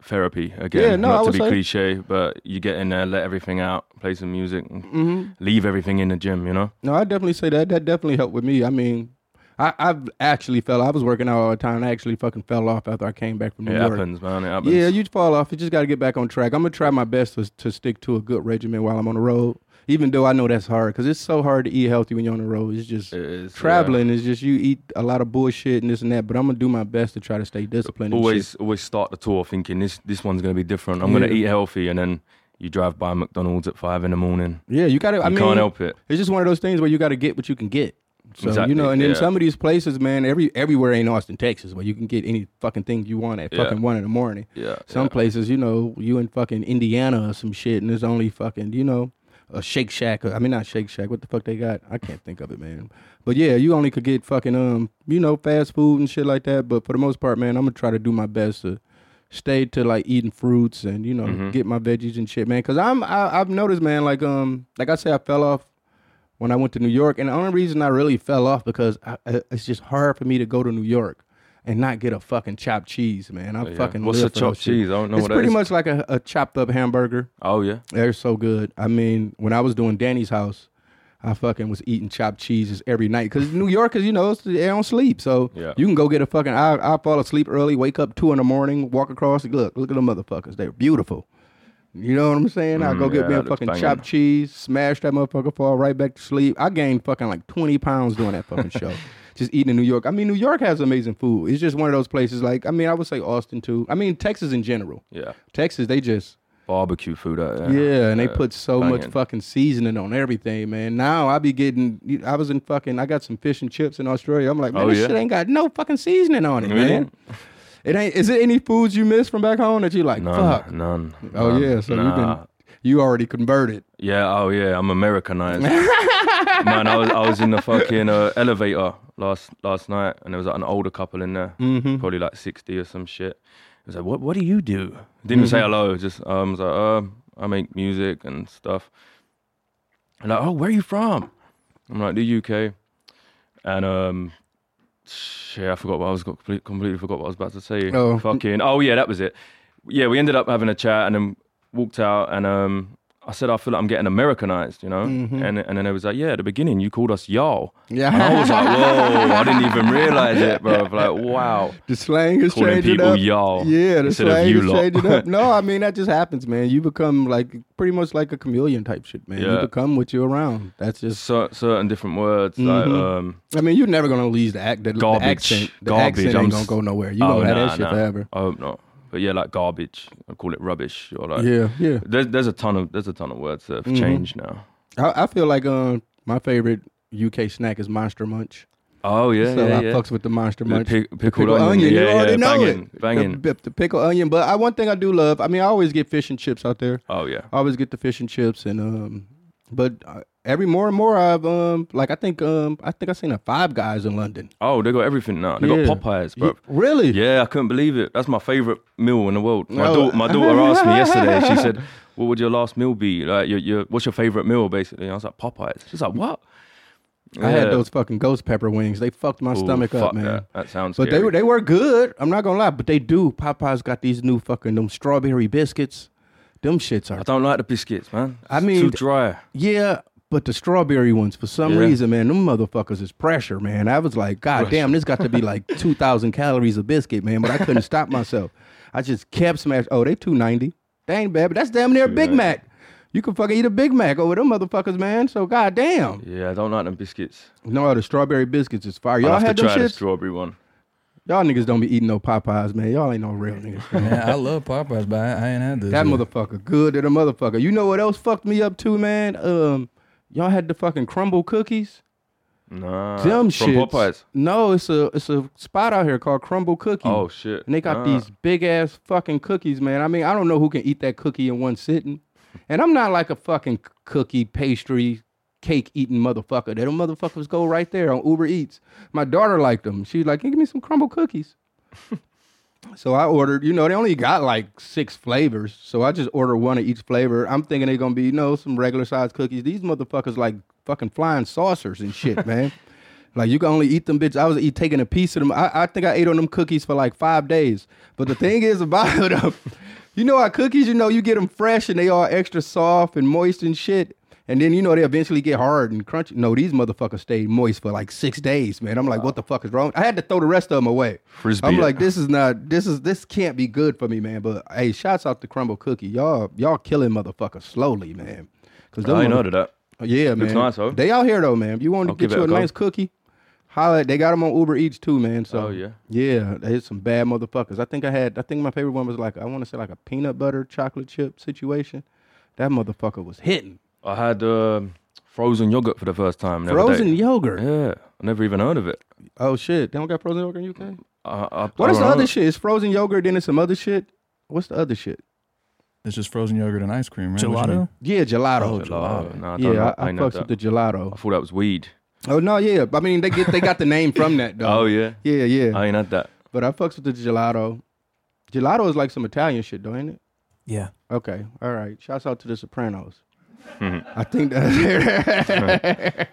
therapy again. Yeah, no, I Not to be say- cliche, but you get in there, let everything out, play some music, and hmm leave everything in the gym. You know. No, I definitely say that. That definitely helped with me. I mean, I, I've actually fell. I was working out all the time. I actually fucking fell off after I came back from New It York. happens, man. It happens. Yeah, you fall off. You just got to get back on track. I'm gonna try my best to to stick to a good regimen while I'm on the road. Even though I know that's hard, because it's so hard to eat healthy when you're on the road. It's just It is, yeah. traveling is just you eat a lot of bullshit and this and that. But I'm gonna do my best to try to stay disciplined. always always start the tour thinking this this one's gonna be different. I'm gonna eat healthy, and then you drive by McDonald's at five in the morning. yeah, you got to. You I mean, can't help it. It's just one of those things where you got to get what you can get. So Exactly, you know, and then yeah. some of these places, man, every everywhere ain't Austin, Texas, where you can get any fucking thing you want at Yeah. fucking one in the morning. Yeah. Some yeah. places, you know, you in fucking Indiana or some shit, and there's only fucking, you know, a Shake Shack. Or, I mean, not Shake Shack. What the fuck they got? I can't think of it, man. But yeah, you only could get fucking um, you know, fast food and shit like that. But for the most part, man, I'm gonna try to do my best to stay to like eating fruits and you know Mhm. get my veggies and shit, man. Cause I'm I, I've noticed, man, like um, like I say, I fell off when I went to New York, and the only reason I really fell off because I, it's just hard for me to go to New York and not get a fucking chopped cheese, man. I Yeah. fucking What's a chopped cheese? I don't know It's what that pretty is. much like a, a chopped up hamburger. Oh yeah. They're so good. I mean, when I was doing Danny's house, I fucking was eating chopped cheeses every night because New Yorkers, you know, they don't sleep. So Yeah. you can go get a fucking. I I fall asleep early, wake up two in the morning, walk across. Look, look at the motherfuckers. They're beautiful. You know what I'm saying? I go Mm, get yeah, me a fucking banging. chopped cheese, smash that motherfucker, fall right back to sleep. I gained fucking like 20 pounds doing that fucking show. Just eating in New York. I mean, New York has amazing food. It's just one of those places. Like, I mean, I would say Austin too. I mean, Texas in general. Yeah. Texas, they just barbecue food out there. Yeah, and they put so much fucking seasoning on everything, man. Now I be getting. I was in fucking. I got some fish and chips in Australia. I'm like, man, Oh, this yeah? shit ain't got no fucking seasoning on it, man. It ain't. Is it any foods you miss from back home that you like? None, Fuck. none. Oh none. yeah, so Nah. you've been. You already converted. Yeah, oh yeah, I'm Americanized. Man, I was I was in the fucking uh, elevator last last night, and there was like an older couple in there, Mm-hmm. probably like sixty or some shit. He was like, "What What do you do?" Didn't say Mm-hmm. hello. Just um, was like, "Um, I make music and stuff." And like, "Oh, where are you from?" I'm like, "The UK," and um. Shit, I forgot what I was completely, completely forgot what I was about to say. Oh. Fucking oh yeah, that was it. Yeah, we ended up having a chat and then walked out and um I said I feel like I'm getting Americanized, you know, Mm-hmm. and and then it was like, yeah, at the beginning you called us y'all, Yeah. and I was like, whoa, I didn't even realize it, bro. Like, wow, The slang is calling changing people up. y'all Yeah, the slang is lot. changing up. No, I mean that just happens, man. You become like pretty much like a chameleon type shit, man. You Yeah. become what you're around. That's just. Cer- certain different words, like Mhm. um, I mean, you're never gonna lose the act. The, the Garbage. accent. The Garbage. accent ain't gonna go nowhere. You oh, gonna have nah, that shit nah. forever. I hope not. But yeah, like garbage, I call it rubbish or like. Yeah, yeah. There's there's a ton of there's a ton of words that have Mhm. changed now. I, I feel like um my favorite UK snack is Monster Munch. Oh yeah, so yeah, I yeah. fucks with the Monster The Munch. pic- The pickled onion. you Yeah, already yeah, know banging, it. banging. The, the pickle onion, but I one thing I do love. I mean, I always get fish and chips out there. Oh yeah. I always get the fish and chips, and um, but uh, every more and more I've um, like I think um, I think I seen a Five Guys in London. Oh, they got everything now. They Yeah. got Popeyes, bro. Really? Yeah, I couldn't believe it. That's my favorite meal in the world. My, Oh. daughter, my daughter asked me yesterday. She said, "What would your last meal be? Like, your, your what's your favorite meal?" Basically, and I was like, "Popeyes." She's like, "What?" I had those fucking ghost pepper wings. They fucked my Ooh, stomach up, man. That, that sounds. But they were they were good. I'm not gonna lie, but they do. Popeyes got these new fucking them strawberry biscuits. Them shits are I don't like the biscuits, man. I mean, too dry. yeah, but the strawberry ones for some Yeah. reason, man, them motherfuckers is pressure, man. I was like, God Pressure. damn, this got to be like two thousand calories of biscuit, man. But I couldn't stop myself. I just kept smashing. Oh, they two ninety. Dang, ain't bad, but that's damn near a Big Mac. You can fucking eat a Big Mac over them motherfuckers, man. So god damn. Yeah, I don't like them biscuits. No, the strawberry biscuits is fire. Y'all I'll have had to them try the strawberry one. Y'all niggas don't be eating no Popeyes, man. Y'all ain't no real niggas. man. Man, I love Popeyes, but I, I ain't had this. That yet. motherfucker good to the motherfucker. You know what else fucked me up too, man? Um, y'all had the fucking crumble cookies. Nah, Them from shits. Popeyes. No, it's a it's a spot out here called Crumbl Cookie. Oh shit! and they got Nah. these big ass fucking cookies, man. I mean, I don't know who can eat that cookie in one sitting. And I'm not like a fucking cookie pastry cake eating motherfucker. That them motherfuckers go right there on Uber Eats. My daughter liked them. She's like, "Give me some crumble cookies." so I ordered. You know, they only got like six flavors, so I just ordered one of each flavor. I'm thinking they're gonna be, you know, some regular sized cookies. These motherfuckers like fucking flying saucers and shit, man. Like you can only eat them bitch. I was eat, taking a piece of them. I, I think I ate on them cookies for like five days. But the thing is about them, you know how cookies, you know, you get them fresh and they all extra soft and moist and shit. And then you know they eventually get hard and crunchy. No, these motherfuckers stayed moist for like six days, man. I'm like, what the fuck is wrong? I had to throw the rest of them away. Frisbee I'm it. like, this is not, this is, this can't be good for me, man. But hey, shouts out to Crumbl Cookie, y'all, y'all killing motherfuckers slowly, man. Cause I ain't that. yeah, man. Looks nice, though. They out here though, man. If you want to get you a, a nice cookie, holla. They got them on Uber Eats too, man. So Oh, yeah? yeah. There's some bad motherfuckers. I think I had. I think my favorite one was like I want to say like a peanut butter chocolate chip situation. That motherfucker was hitting. I had um, frozen yogurt for the first time. the other Frozen yogurt. Yeah, I never even heard of it. Oh shit, they don't got frozen yogurt in UK. I, I, What I is the don't other shit? It's frozen yogurt. Then it's some other shit. What's the other shit? It's just frozen yogurt and ice cream, right? What you Gelato? mean? Yeah, gelato. Oh, gelato. No, I don't yeah, know. I, I, ain't had fucks with that. the gelato. I thought that was weed. Oh no, yeah. I mean, they get they got the name from that though. Oh yeah, yeah, yeah. I ain't had that. But I fucks with the gelato. Gelato is like some Italian shit, though, ain't it? Yeah. Okay, all right. Shouts out to the Sopranos. Mhm. I think that's I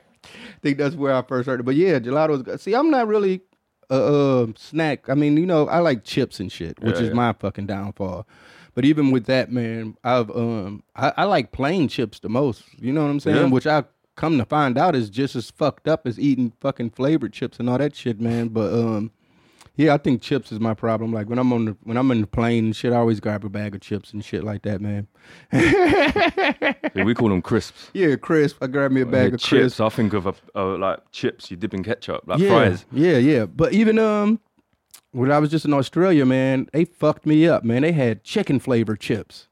think that's where I first heard it. But yeah, gelato's good. See, I'm not really a uh, snack. I mean, you know, I like chips and shit, which Yeah, is yeah. my fucking downfall. But even with that, man, I've um I, I like plain chips the most. You know what I'm saying? Yeah. Which I come to find out is just as fucked up as eating fucking flavored chips and all that shit, man. But um yeah, I think chips is my problem. Like when I'm on the when I'm in the plane and shit, I always grab a bag of chips and shit like that, man. Yeah, we call them crisps. Yeah, crisp. I grab me a bag Yeah, of chips. I think of a, uh, like chips you dip in ketchup, like yeah, fries. Yeah, yeah. But even um when I was just in Australia, man, they fucked me up, man. They had chicken flavored chips.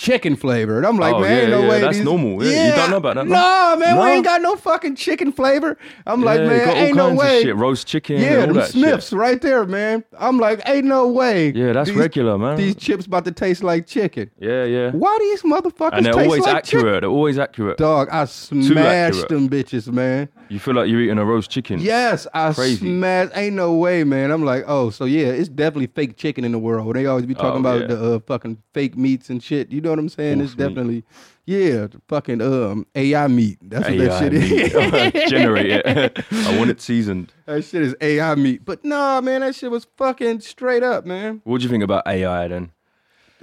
Chicken flavored. I'm like, Oh, man, ain't no yeah, way. that's these- normal. Yeah, you don't know about that, no? No, man, we ain't got no fucking chicken flavor. I'm like, Yeah, man, all ain't no way. shit, roast chicken, Yeah, all them that Smiths shit. right there, man. I'm like, ain't no way. Yeah, that's these- regular, man. These chips about to taste like chicken. Yeah, yeah. Why these motherfuckers And they're always like accurate. chicken? They're always accurate. Dog, I smashed them bitches, man. You feel like you're eating a roast chicken. Yes, I Crazy. smashed. Ain't no way, man. I'm like, oh, so yeah, it's definitely fake chicken in the world. They always be talking Oh, about yeah. the uh, fucking fake meats and shit. You know what I'm saying? it's meat. definitely, yeah, the fucking um AI meat. That's what that shit meat. is. Generate it. I want it seasoned. that shit is AI meat. But nah, man, that shit was fucking straight up, man. What do you think about AI then?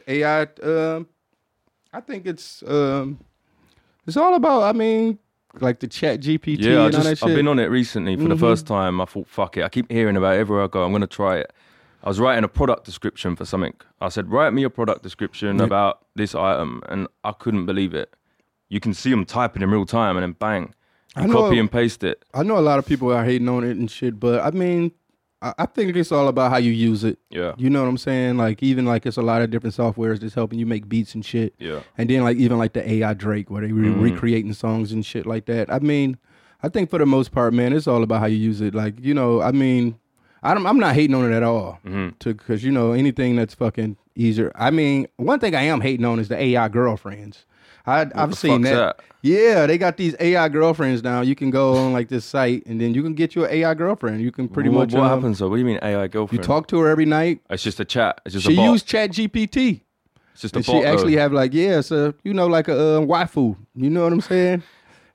AI. Um, I think it's um, it's all about. I mean, like the Chat GPT Yeah, I and all that just shit. I've been on it recently for the Mhm. first time. I thought, fuck it. I keep hearing about it everywhere I go. I'm gonna try it. I was writing a product description for something. I said, write me a product description about this item, and I couldn't believe it. You can see them typing in real time, and then bang, I you know- copy and paste it. I know a lot of people are hating on it and shit, but I mean, I, I think it's all about how you use it. Yeah, You know what I'm saying? Like even like it's a lot of different softwares that's helping you make beats and shit. yeah. And then like even like the AI Drake where they re- Mhm. recreating songs and shit like that. I mean, I think for the most part, man, it's all about how you use it. Like you know, I mean, I don't, I'm not hating on it at all. hmm To because you know anything that's fucking easier. I mean, one thing I am hating on is the AI girlfriends. I, I've the seen that. that? Yeah, they got these AI girlfriends now. You can go on like this site and then you can get you an AI girlfriend. You can pretty what, much What um, happens though? What do you mean AI girlfriend? You talk to her every night. It's just a chat. It's just She used Chat GPT. it's just a And bot. she actually though. have like, yeah, so you know, like a uh, waifu. You know what I'm saying?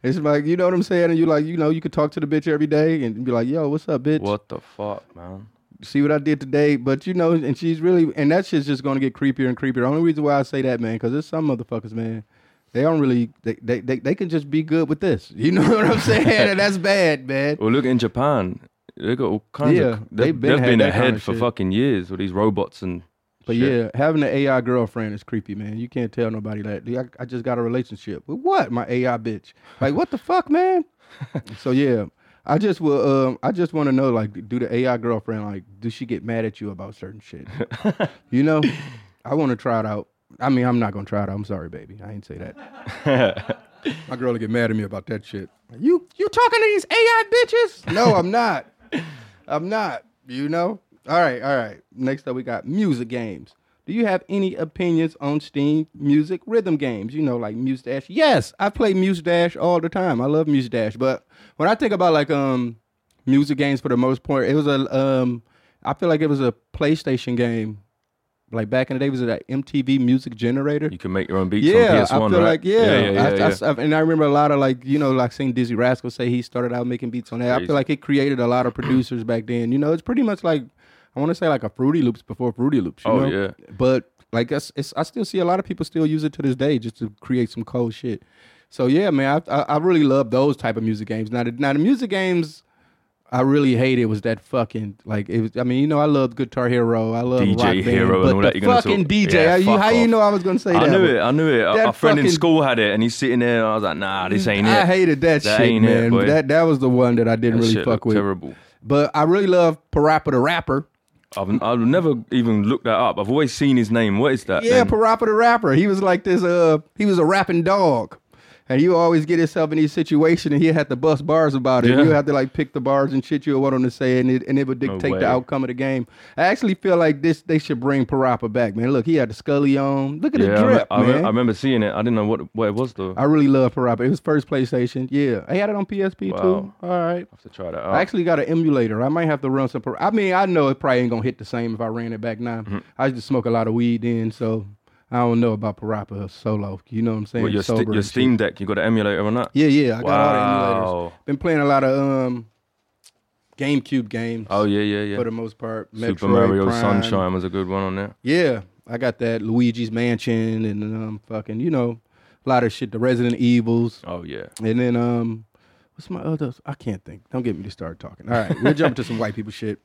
It's like you know what I'm saying, and you like, you know, you could talk to the bitch every day and be like, yo, what's up, bitch? What the fuck, man? See what I did today? But you know, and she's really, and that shit's just gonna get creepier and creepier. Only reason why I say that, man, because there's some motherfuckers, man. They don't really, they, they, they, they can just be good with this. You know what I'm saying? and that's bad, man. Well, look in Japan. They got all kinds Yeah, of. they've They've, been they've been ahead kind of for shit. fucking years with these robots and. But shit. yeah, having an AI girlfriend is creepy, man. You can't tell nobody that. I, I just got a relationship with what? My AI bitch. Like what the fuck, man? so yeah, I just will. Um, I just want to know, like, do the AI girlfriend like, does she get mad at you about certain shit? you know, I want to try it out. I mean, I'm not gonna try it. I'm sorry, baby. I ain't say that. My girl will get mad at me about that shit. You you talking to these AI bitches? No, I'm not. I'm not. You know? All right, all right. Next up we got music games. Do you have any opinions on Steam music rhythm games? You know, like Muse Dash. Yes, I play Muse Dash all the time. I love Muse Dash. But when I think about like um music games for the most part, it was a um I feel like it was a PlayStation game. Like back in the day, was it that MTV Music Generator? You can make your own beats Yeah, on PS1, I feel right? like yeah, yeah, yeah, I, I- yeah. I- and I remember a lot of like you know like seeing Dizzee Rascal say he started out making beats on that. I feel like it created a lot of producers back then. You know, it's pretty much like I want to say like a Fruity Loops before Fruity Loops. You Oh, know? yeah. But like it's, it's I still see a lot of people still use it to this day just to create some cold shit. So yeah, man, I I, I really love those type of music games. Now the, now the music games. I really hated was that fucking like it was. I mean, you know, I love Guitar Hero, I love DJ Rock Band, Hero and but all the that, you're fucking talk- DJ. yeah, how you, fuck how you know I was gonna say I that? I knew it. I knew it. That A friend in school had it, and he's sitting there. And I was like, Nah, this ain't it. I hated that, That shit, ain't it, man. boy. that that was the one that I didn't That really fuck with. Terrible. But I really love Parappa the Rapper. I've I've never even looked that up. I've always seen his name. What is that? Yeah, then? Parappa the Rapper. He was like this. Uh, he was a rapping dog, and he always get himself in these situations, and he had to bust bars about it. Yeah. You have to like pick the bars and shit you want him to say, and it and it would dictate way. the outcome of the game. I actually feel like this. They should bring Parappa back, man. Look, he had the Scully on. Look at yeah, the I, re- drip, I, re- man. I remember seeing it. I didn't know what what it was though. I really love Parappa. It was first PlayStation. Yeah, I had it on PSP too. All right. I have to try that out. I actually got an emulator. I might have to run some. I mean, I know it probably ain't gonna hit the same if I ran it back now. Mm-hmm. I used to smoke a lot of weed then, so I don't know about Parappa solo. You know what I'm saying? Well, your, Sober your. Steam Deck, you got an emulator or not? Yeah, yeah. I got all the emulators. Been playing a lot of um GameCube games. Oh yeah, yeah, yeah. For the most part, Super Mario Prime. Sunshine was a good one on there. Yeah, I got that Luigi's Mansion and um fucking you know a lot of shit. The Resident Evils. Oh yeah. And then um, what's my other? I can't think. Don't get me to start talking. All right, we'll jump to some white people shit.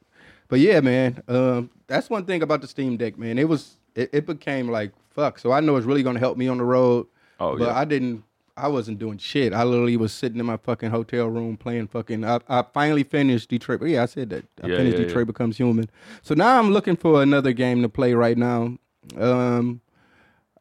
But yeah, man, um, that's one thing about the Steam Deck, man. It was it, it became like fuck. So I know it's really gonna help me on the road. Oh, but yeah. I didn't. I wasn't doing shit. I literally was sitting in my fucking hotel room playing fucking. I, I finally finished Detroit. Yeah, I said that. I Yeah, finished yeah, Detroit. Becomes Human. So now I'm looking for another game to play right now. Um,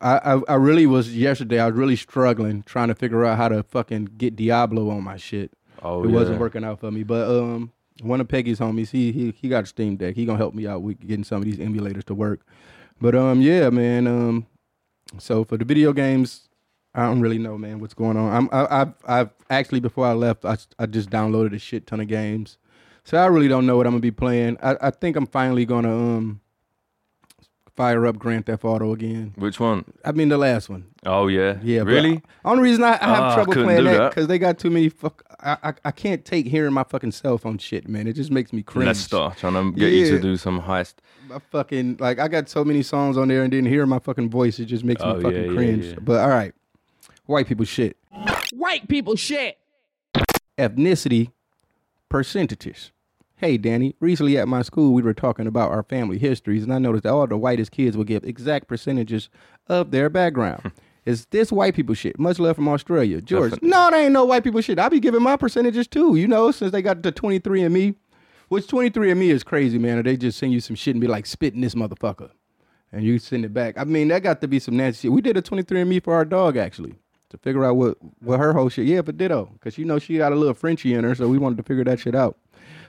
I, I I really was yesterday. I was really struggling trying to figure out how to fucking get Diablo on my shit. Oh, it wasn't working out for me. But um, one of Peggy's homies, he he he got a Steam Deck. He gonna help me out with getting some of these emulators to work. But um, yeah, man. Um, so for the video games, I don't really know, man, what's going on. I'm I, I've I've actually before I left, I I just downloaded a shit ton of games. So I really don't know what I'm gonna be playing. I I think I'm finally gonna um fire up Grand Theft Auto again. Which one? I mean the last one. Oh yeah. Yeah, but Really? Only reason I, I have I trouble couldn't playing that that. because they got too many. Fuck, I, I I can't take hearing my fucking cell phone shit, man. It just makes me cringe. Lester trying to get you to do some heist. My fucking like I got so many songs on there and didn't hear my fucking voice. It just makes Oh, me fucking yeah, yeah, cringe. yeah. But all right, white people shit. White people shit. ethnicity percentages. Hey, Danny, recently at my school, we were talking about our family histories, and I noticed that all the whitest kids would give exact percentages of their background. Hmm. Is this white people shit? Much love from Australia. George, no, they ain't no white people shit. I be giving my percentages too, you know, since they got the 23andMe, which 23andMe is crazy, man. They just send you some shit and be like, spitting this motherfucker. And you send it back. I mean, that got to be some nasty shit. We did a 23andMe for our dog, actually, to figure out what, what her whole shit. Yeah, but ditto. Because you know she got a little Frenchie in her, so we wanted to figure that shit out.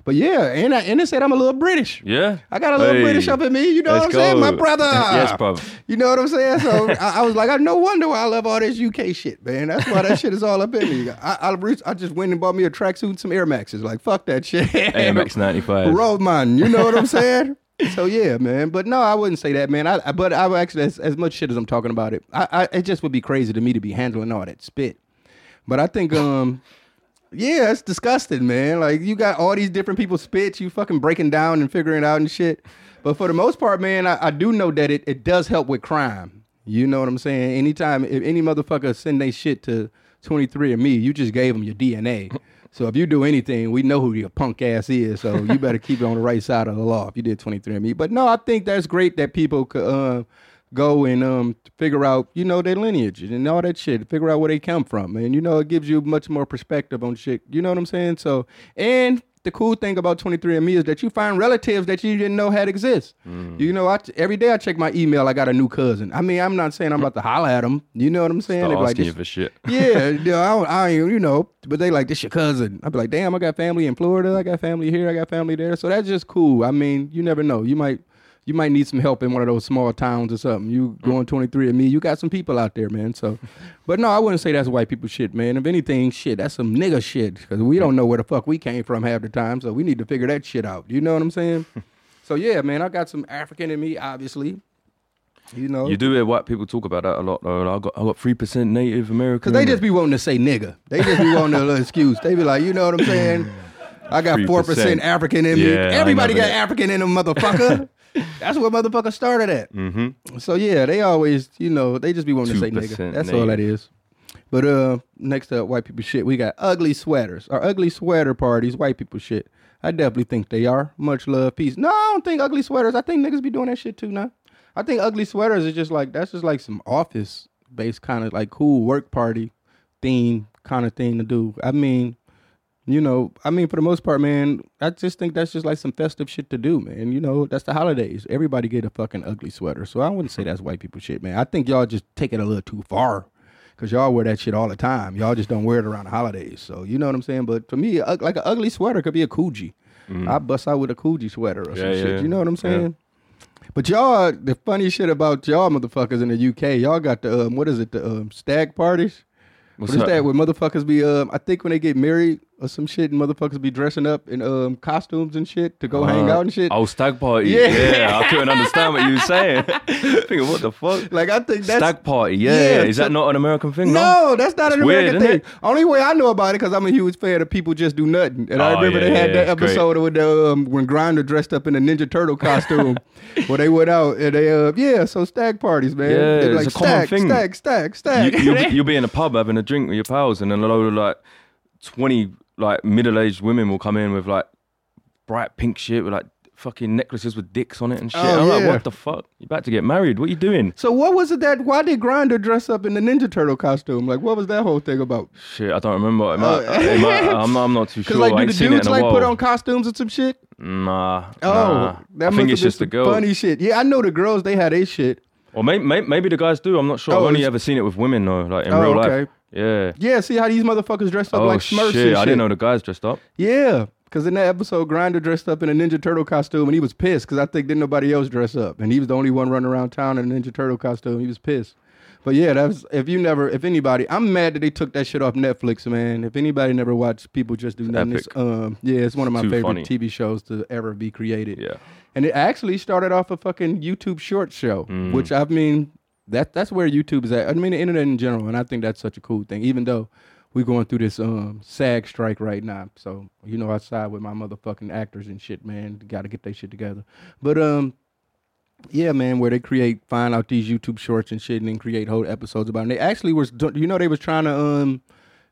But yeah, and, I, and it said I'm a little British. Yeah. I got a little Hey, British up in me, you know what I'm saying? My brother. Yes, brother. You know what I'm saying? So I, I was like, I no wonder why I love all this UK shit, man. That's why that shit is all up in me. I, I, I just went and bought me a tracksuit and some Air Maxes. Like, fuck that shit. Air Max 95. Roadman, you know what I'm saying? so yeah, man. But no, I wouldn't say that, man. I, I but I would actually as, as much shit as I'm talking about it, I, I it just would be crazy to me to be handling all that spit. But I think um yeah, it's disgusting, man. Like you got all these different people spit, you fucking breaking down and figuring out and shit. But for the most part, man, I, I do know that it, it does help with crime. You know what I'm saying? Anytime if any motherfucker send they shit to 23 and me, you just gave them your DNA. So if you do anything, we know who your punk ass is. So you better keep it on the right side of the law if you did 23 and me. But no, I think that's great that people could uh, go and um, figure out, you know, their lineage and all that shit. Figure out where they come from, and you know, it gives you much more perspective on shit. You know what I'm saying? So, and the cool thing about 23andMe is that you find relatives that you didn't know had exist. You know, I, every day I check my email, I got a new cousin. I mean, I'm not saying I'm about to holler at them. You know what I'm saying? Start like, asking you for shit. yeah, yeah, I, don't, I you know, but they like this your cousin. I'd be like, damn, I got family in Florida, I got family here, I got family there. So that's just cool. I mean, you never know. You might you might need some help in one of those small towns or something. You mm. going 23 and me, you got some people out there, man. So, but no, I wouldn't say that's white people shit, man. If anything, shit, that's some nigga shit because we don't know where the fuck we came from half the time. So we need to figure that shit out. You know what I'm saying? so yeah, man, I got some African in me, obviously. You know, You do hear white people talk about that a lot though. I got I got three percent Native American. Cause they just be wanting to say nigga. They just be wanting a little excuse. They be like, you know what I'm saying? I got four 3%. African in me. Yeah, Everybody got that. African in them, motherfucker. That's where motherfucker started at. Mm-hmm. So yeah, they always, you know, they just be wanting to say 2% nigga. That's all that is. But uh, next up, white people shit. We got ugly sweaters. Our ugly sweater parties, white people shit. I definitely think they are. Much love, peace. No, I don't think ugly sweaters. I think niggas be doing that shit too now. I think ugly sweaters is just like that's just like some office based kind of like cool work party theme kind of thing to do. I mean, you know, I mean, for the most part, man, I just think that's just like some festive shit to do, man. You know, that's the holidays. Everybody get a fucking ugly sweater. So I wouldn't say that's white people shit, man. I think y'all just take it a little too far. Cause y'all wear that shit all the time. Y'all just don't wear it around the holidays. So you know what I'm saying. But for me, uh, like an ugly sweater could be a Coogi. I bust out with a Coogi sweater or some Mm-hmm. Yeah, shit. You know what I'm Yeah. saying? But y'all, the funny shit about y'all motherfuckers in the UK, y'all got the um, what is it, the um, stag parties? What's what is that? that? Where motherfuckers be um, I think when they get married or some shit, and motherfuckers be dressing up in um costumes and shit to go hang Uh, out and shit. Oh, stag party. Yeah. Yeah. I couldn't understand what you were saying. Thinking, what the fuck? Like I think that's stag party. Yeah. Yeah, Is that not an American thing? No, that's not an weird, American thing. Only way I know about it because I'm a huge fan of people just do nothing. And I Oh, remember yeah, they had that great. episode with the um, when Grindah dressed up in a Ninja Turtle costume, where they went out and they uh yeah, so stag parties, man. Yeah, They're it's like a common thing. stag, stag, You, stag. you'll, be, you'll be in a pub having a drink with your pals, and then a load of like twenty like middle-aged women will come in with like bright pink shit with like fucking necklaces with dicks on it and shit. Oh, I'm like, what the fuck? You about to get married? What are you doing? so what was it that? Why did Grindah dress up in the Ninja Turtle costume? Like, what was that whole thing about? Shit, I don't remember. It might, Oh. Uh, it might, uh, I'm, not, I'm not too sure. like, I do ain't the dudes like put on costumes and some shit? Nah. Oh, nah. that I think it's just the some girl. funny shit. Yeah, I know the girls they had a shit. Or maybe, maybe the guys do. I'm not sure. Oh, I've only ever seen it with women though, like in Oh, real okay. life. Yeah. Yeah, see how these motherfuckers dressed up oh like Smurfs shit! I didn't know the guys dressed up. Yeah, because in that episode, Grindah dressed up in a Ninja Turtle costume, and he was pissed because I think didn't nobody else dress up, and he was the only one running around town in a Ninja Turtle costume. He was pissed. But yeah, that was if you never, if anybody, I'm mad that they took that shit off Netflix, man. If anybody never watched People Just Do Nothing, it's, um, yeah, it's one of my Too favorite funny. TV shows to ever be created. Yeah. and it actually started off a fucking YouTube short show, Mm. which I mean, that that's where YouTube is at. I mean, the internet in general, and I think that's such a cool thing. Even though we're going through this um SAG strike right now, so you know, I side with my motherfucking actors and shit, man. Got to get their shit together. But um, yeah, man, where they create, find out these YouTube shorts and shit, and then create whole episodes about. it. And they actually was, you know, they was trying to um,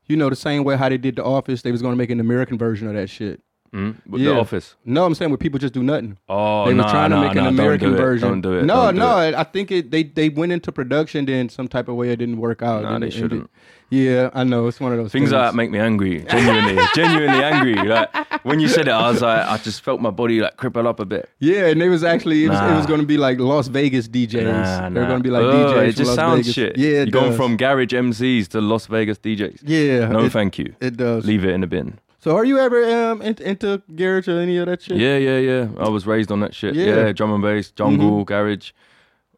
you know, the same way how they did The Office, they was to make an American version of that shit. Mm? With Yeah. The Office. No, I'm saying where people just do nothing. Oh, they were nah, trying to nah, make an nah, don't American do version. Don't do it. No, do no, it. I think it. They they went into production, then some type of way it didn't work out. Nah, they shouldn't. Yeah, I know. It's one of those Things things. that make me angry. Genuinely, genuinely angry. Like when you said it, I was like, I just felt my body like cripple up a bit. Yeah, and it was actually it was, was going to be like Las Vegas DJs. They're going to be like Ugh, DJs. It just sounds Vegas. shit. Yeah, it You're going from garage MCs to Las Vegas DJs. yeah. No, it, thank you. it does. Leave it in the bin. So, are you ever um into, into garage or any of that shit? Yeah, yeah, yeah. I was raised on that shit. Yeah. Mm-hmm. Yeah, drum and bass, jungle, garage,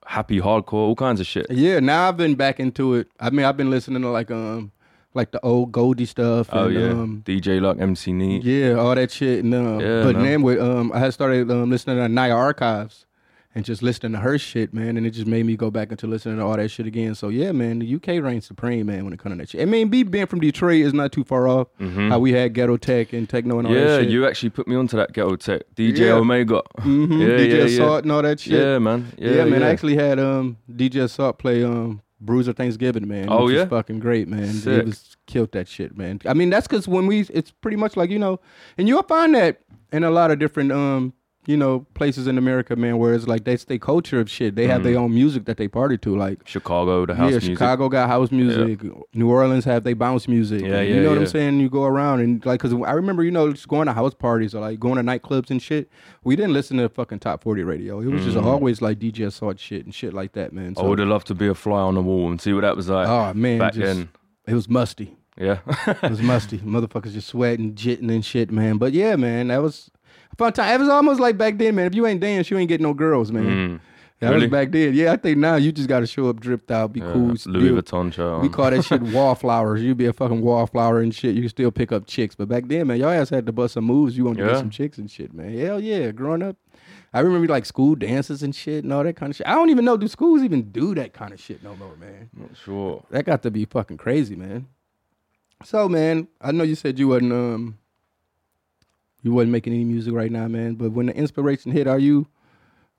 happy hardcore, all kinds of shit. Yeah, now I've been back into it. I mean, I've been listening to like um like the old Goldie stuff. Oh yeah, Um, DJ Luck, MC Neat. yeah, all that shit. And, um, Yeah, but then with um, I had started um, listening to Nia Archives and just listening to her shit, man, and it just made me go back into listening to all that shit again. So yeah, man, the UK reigns supreme, man, when it comes to that shit. I mean, me being from Detroit is not too far off. How we had ghetto tech and techno and all Mm-hmm. Yeah, that shit. you actually put me onto that ghetto tech. DJ Yeah. Omega. hmm Yeah, DJ yeah, yeah. Assault and all that shit. Yeah, man. Yeah, Yeah, man. I actually had um DJ Assault play um Bruiser Thanksgiving, man. Oh, which yeah? was fucking great, man. He Sick. was killed that shit, man. I mean, that's because when we, it's pretty much like you know, and you'll find that in a lot of different um you know places in America, man, where it's like that's their culture of shit. They have their own music that they party to, like. Chicago, the Mm-hmm. house yeah, music. Chicago got house music. New Orleans have they bounce music. Yeah, you yeah, know what I'm saying? You go around and like, cause I remember, you know, just going to house parties or like going to nightclubs and shit. We didn't listen to fucking top 40 radio. It was just always like DJ Assault shit and shit like that, man. Mm. I would have loved to be a fly on the wall and see what that was like. oh man, back just, then. it was musty. Yeah. It was musty. Motherfuckers just sweating, jitting and shit, man. But yeah, man, that was a fun time. It was almost like back then, man. If you ain't dance, you ain't getting no girls, man. Mm. That Really? was back then. Yeah, I think now you just got to show up, dripped out, be Yeah, cool. Louis still- Vuitton shirt. We call that shit wallflowers. You be a fucking wallflower and shit. You can still pick up chicks. But back then, man, y'all ass had to bust some moves. You want to get some chicks and shit, man. Hell yeah. Growing up, I remember like school dances and shit and all that kind of shit. I don't even know, do schools even do that kind of shit no more, man? Not sure. That got to be fucking crazy, man. So, man, I know you said you wasn't um you wasn't making any music right now, man. But when the inspiration hit, are you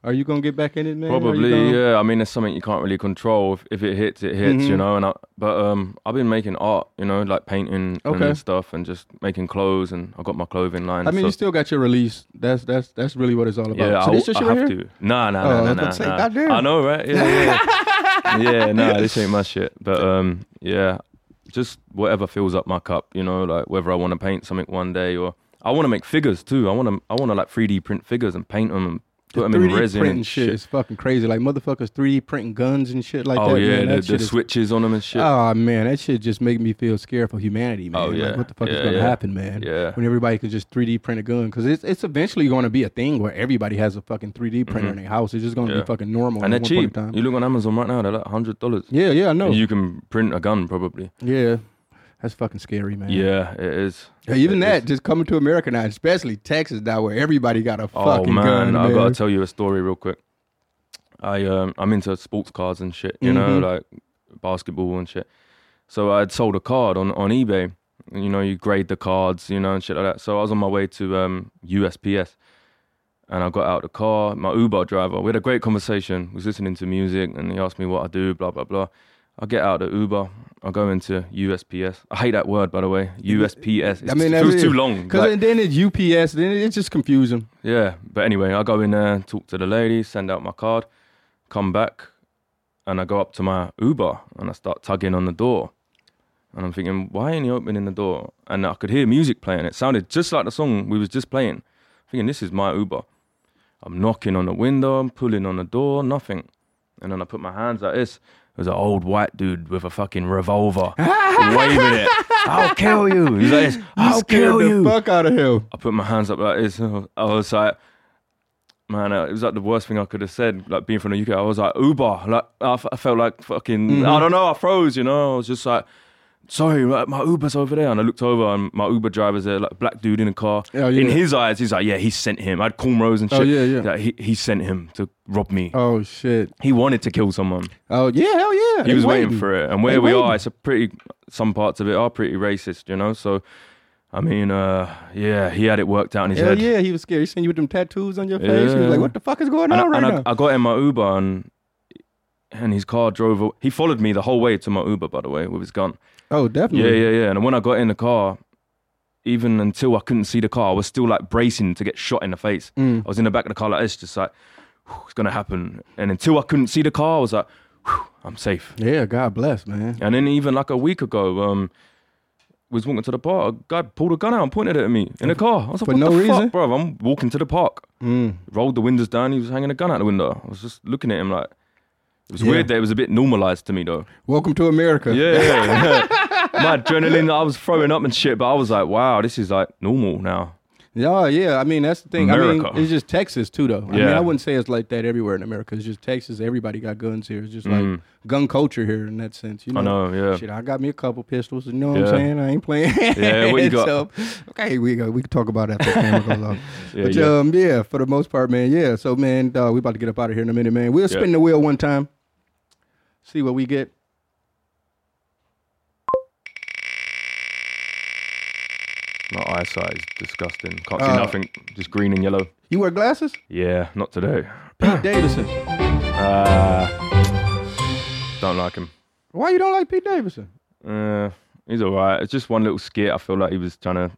are you gonna get back in it, man? Probably, gonna- yeah. I mean, it's something you can't really control. If, if it hits, it hits, you Mhm. know. And I, but um, I've been making art, you know, like painting Okay. and stuff, and just making clothes. And I got my clothing line. I mean, so, you still got your release. That's that's that's really what it's all about. yeah, so I, this your I shit have right here? to. Nah, nah, Oh, nah, nah, nah. say, nah. I know, right? Yeah, yeah. yeah, nah, this ain't my shit. But um, yeah, just whatever fills up my cup, you know, like whether I want to paint something one day or I want to make figures too. I want to, I want to like 3D print figures and paint them and put them in 3D resin printing and shit shit. is fucking crazy. Like motherfuckers 3D printing guns and shit like oh that. yeah, man. the, the is- switches on them and shit. Oh man, that shit just make me feel scared for humanity, man. Oh, Like, yeah. what the fuck is gonna yeah. happen, man? Yeah. When everybody can just 3D print a gun, because it's it's eventually going to be a thing where everybody has a fucking 3D printer in their house. It's just going to Mm-hmm. Yeah. be fucking normal. and they're cheap. You look on Amazon right now, they're like hundred dollars. Yeah, yeah, I know. You can print a gun probably. yeah, that's fucking scary, man. Yeah, it is. Yeah, even It that, is. just coming to America now, especially Texas now, where everybody got a fucking Oh man, gun. I man. gotta tell you a story real quick. I um I'm into sports cards and shit, you know, Mhm. like basketball and shit. So I'd sold a card on on eBay. You know, you grade the cards, you know, and shit like that. So I was on my way to um USPS, and I got out the car. My Uber driver, we had a great conversation. was listening to music, and he asked me what I do, blah blah blah. I get out the Uber. I'll go into USPS. I hate that word, by the way. USPS. It's, I mean, it that too long. Because Like- then it's UPS, then it's just confusing. yeah, but anyway, I go in there, talk to the lady, send out my card, come back, and I go up to my Uber and I start tugging on the door. And I'm thinking, why ain't he opening the door? And I could hear music playing. It sounded just like the song we was just playing. Thinking, this is my Uber. I'm knocking on the window, I'm pulling on the door, nothing. and then I put my hands like this. It was an old white dude with a fucking revolver, waving it. I'll kill you. He's like, this, I'll kill the you. fuck out of him. I put my hands up like this. I was like, man, it was like the worst thing I could have said. Like being from the UK, I was like Uber. Like I, f- I felt like fucking. Mm-hmm. I don't know. I froze. You know. I was just like, sorry, my Uber's over there. And I looked over, and my Uber driver's there, like a black dude in a car. Oh, yeah. In his eyes, he's like, yeah, he sent him. I had cornrows and Oh, shit. yeah, yeah. Like, he he sent him to rob me. Oh shit. He wanted to kill someone. Oh yeah, hell yeah. He was waiting for it. And where They we waiting. are, it's a pretty. Some parts of it are pretty racist. You know. So. I mean, uh, yeah, he had it worked out in his Hell head. yeah, he was scared. He seen you with them tattoos on your face. He was like, "What the fuck is going and, I, on right and now?" I, I got in my Uber and and his car drove. a- He followed me the whole way to my Uber, by the way, with his gun. Oh, definitely. yeah, yeah. Yeah. And when I got in the car, even until I couldn't see the car, I was still like bracing to get shot in the face. Mm. I was in the back of the car like this, just like "Whew, it's gonna happen. And until I couldn't see the car, I was like, I'm safe. Yeah, God bless, man. And then even like a week ago, um, was walking to the park. A guy pulled a gun out and pointed it at me in the car. I was like, For what no the reason? fuck, bro? I'm walking to the park. Mm. Rolled the windows down. He was hanging a gun out the window. I was just looking at him like. It was Yeah. weird that it was a bit normalized to me though. Welcome to America. Yeah, yeah. my adrenaline, I was throwing up and shit, but I was like, wow, this is like normal now. Yeah, yeah. I mean, that's the thing. I mean, it's just Texas too, though. Yeah. I mean, I wouldn't say it's like that everywhere in America. It's just Texas. Everybody got guns here. It's just like Mm. gun culture here in that sense. You know. I know, yeah. Shit, I got me a couple pistols. You know what Yeah. I'm saying? I ain't playing. Yeah, what you got? So, okay, we go. We can talk about that the camera goes off. Yeah, but yeah. um, yeah, for the most part, man. Yeah. So, man, dog, we about to get up out of here in a minute, man. We'll spin the wheel one time. See what we get. My eyesight is disgusting. Can't see Uh, nothing. Just green and yellow. You wear glasses? Yeah, not today. Pete Davidson. Uh, don't like him. Why you don't like Pete Davidson? Uh, he's alright. It's just one little skit. I feel like he was trying to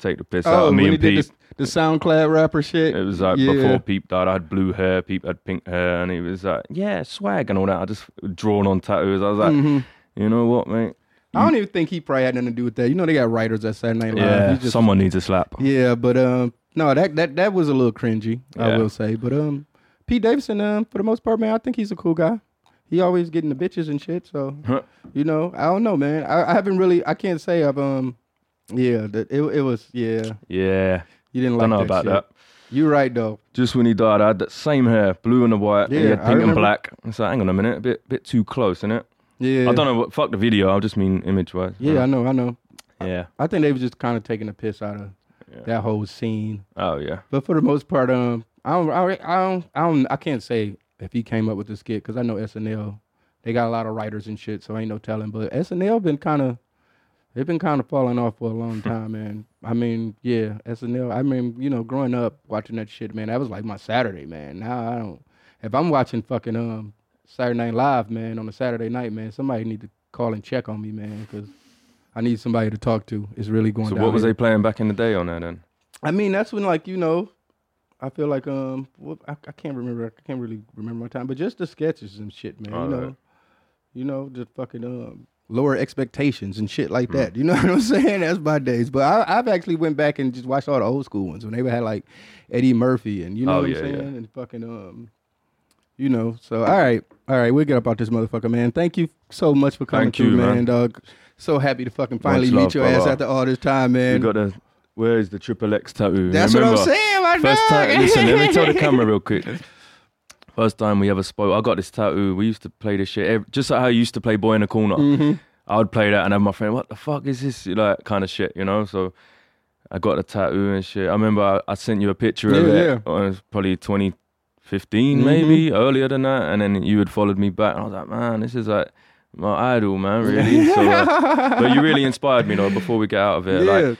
take the piss out Oh, of me when he and Pete. the, the SoundCloud rapper shit. It was like Yeah. before Peep died, I had blue hair, Peep had pink hair, and he was like, yeah, swag and all that. I just drawn on tattoos. I was like, Mhm. you know what, mate? I don't even think he probably had nothing to do with that. You know, they got writers at Saturday Night Live. Yeah, just- someone needs a slap. Yeah, but um, no, that that that was a little cringy. I will say, but um, Pete Davidson, um, for the most part, man, I think he's a cool guy. He always getting the bitches and shit. So you know, I don't know, man. I, I haven't really. I can't say I've um, yeah, that it it was yeah. Yeah, You didn't like don't know that about shit. that. You're right though. Just when he died, I had that same hair, blue and the white. and he Yeah, had I pink and remember. black. It's like, hang on a minute, a bit, bit too close, isn't it? Yeah, I don't know what. Fuck the video. I just mean image wise. Yeah, I know, I know. yeah. I think they was just kind of taking the piss out of Yeah. that whole scene. Oh yeah. But for the most part, um, I don't, I don't, I don't, I, don't, I can't say if he came up with the skit because I know SNL, they got a lot of writers and shit, so ain't no telling. But SNL been kind of, they've been kind of falling off for a long time, man. I mean, yeah, SNL. I mean, you know, growing up watching that shit, man, that was like my Saturday, man. Now I don't. If I'm watching fucking um Saturday Night Live, man, on a Saturday night, man, somebody need to call and check on me, man, because I need somebody to talk to. It's really going So what was here. they playing back in the day on there then? I mean, that's when like you know, I feel like um, well, I, I can't remember, I can't really remember my time, but just the sketches and shit, man. you know, Alright. you know, just fucking um, lower expectations and shit like that. You know what I'm saying? That's my days. But I, I've actually went back and just watched all the old school ones when they had like Eddie Murphy and you know Oh, what yeah, I'm saying, yeah. and fucking um. You know, so all right, all right, we'll get up out this motherfucker, man. Thank you so much for coming Thank through, you, man. man. Dog, so happy to fucking finally Much meet love, your ass after all this time, man. You got the. Where is the triple X tattoo? That's what I'm saying, my First dog. time, listen, let me tell the camera real quick. First time we ever spoke, I got this tattoo. We used to play this shit, just like how I used to play Boy in the Corner. Mm-hmm. I would play that and have my friend, what the fuck is this? Like, kind of shit, you know? So I got the tattoo and shit. I remember I, I sent you a picture of it. yeah. It was probably 2015, Mhm. maybe, earlier than that. And then you had followed me back. And I was like, man, this is like my idol, man, really. so, uh, but you really inspired me, though, before we get out of it. yeah. Like,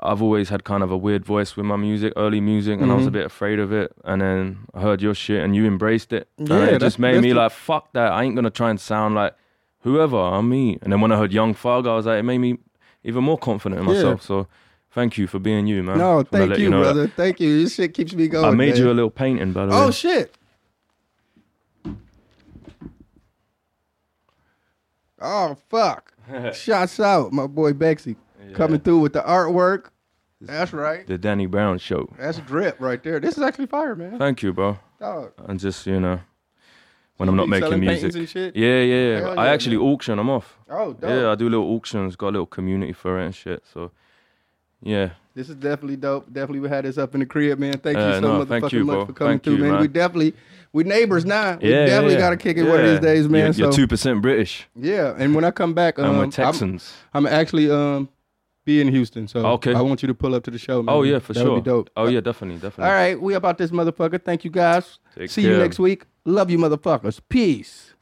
I've always had kind of a weird voice with my music, early music, and I was a Mhm. bit afraid of it. And then I heard your shit, and you embraced it. Yeah, and it just made me the- like, fuck that. I ain't gonna try and sound like whoever. I'm me. And then when I heard Young Thug, I was like, it made me even more confident in Yeah. myself. So thank you for being you, man. No, thank let you, know that. brother. Thank you. This shit keeps me going. I made man. you a little painting, by the way. Oh shit. Oh fuck. Shots out, my boy Bexey. Coming through with the artwork. That's right. the Danny Brown show. That's drip right there. This is actually fire, man. Thank you, bro. Dog. And just you know, when I'm not making music. shit? Yeah, yeah. Hell I yeah, actually man. auction them off. Oh, dope. Yeah, I do little auctions. Got a little community for it and shit. So, yeah. This is definitely dope. Definitely we had this up in the crib, man. Thank you Uh, so no, motherfucking you, much bro. for coming Thank through, you, man. man. We definitely we neighbors now. we Yeah, definitely yeah. gotta kick it one of these days, man. You're, so you're two percent British, yeah, and when I come back, um, and we're I'm- Texans. I'm, actually um be in Houston, so Okay. I want you to pull up to the show, oh, man. oh yeah, for that sure. Would be dope. Oh yeah, definitely, definitely. All right, we about this motherfucker. Thank you guys. Take See you next week. Love you, motherfuckers. Peace.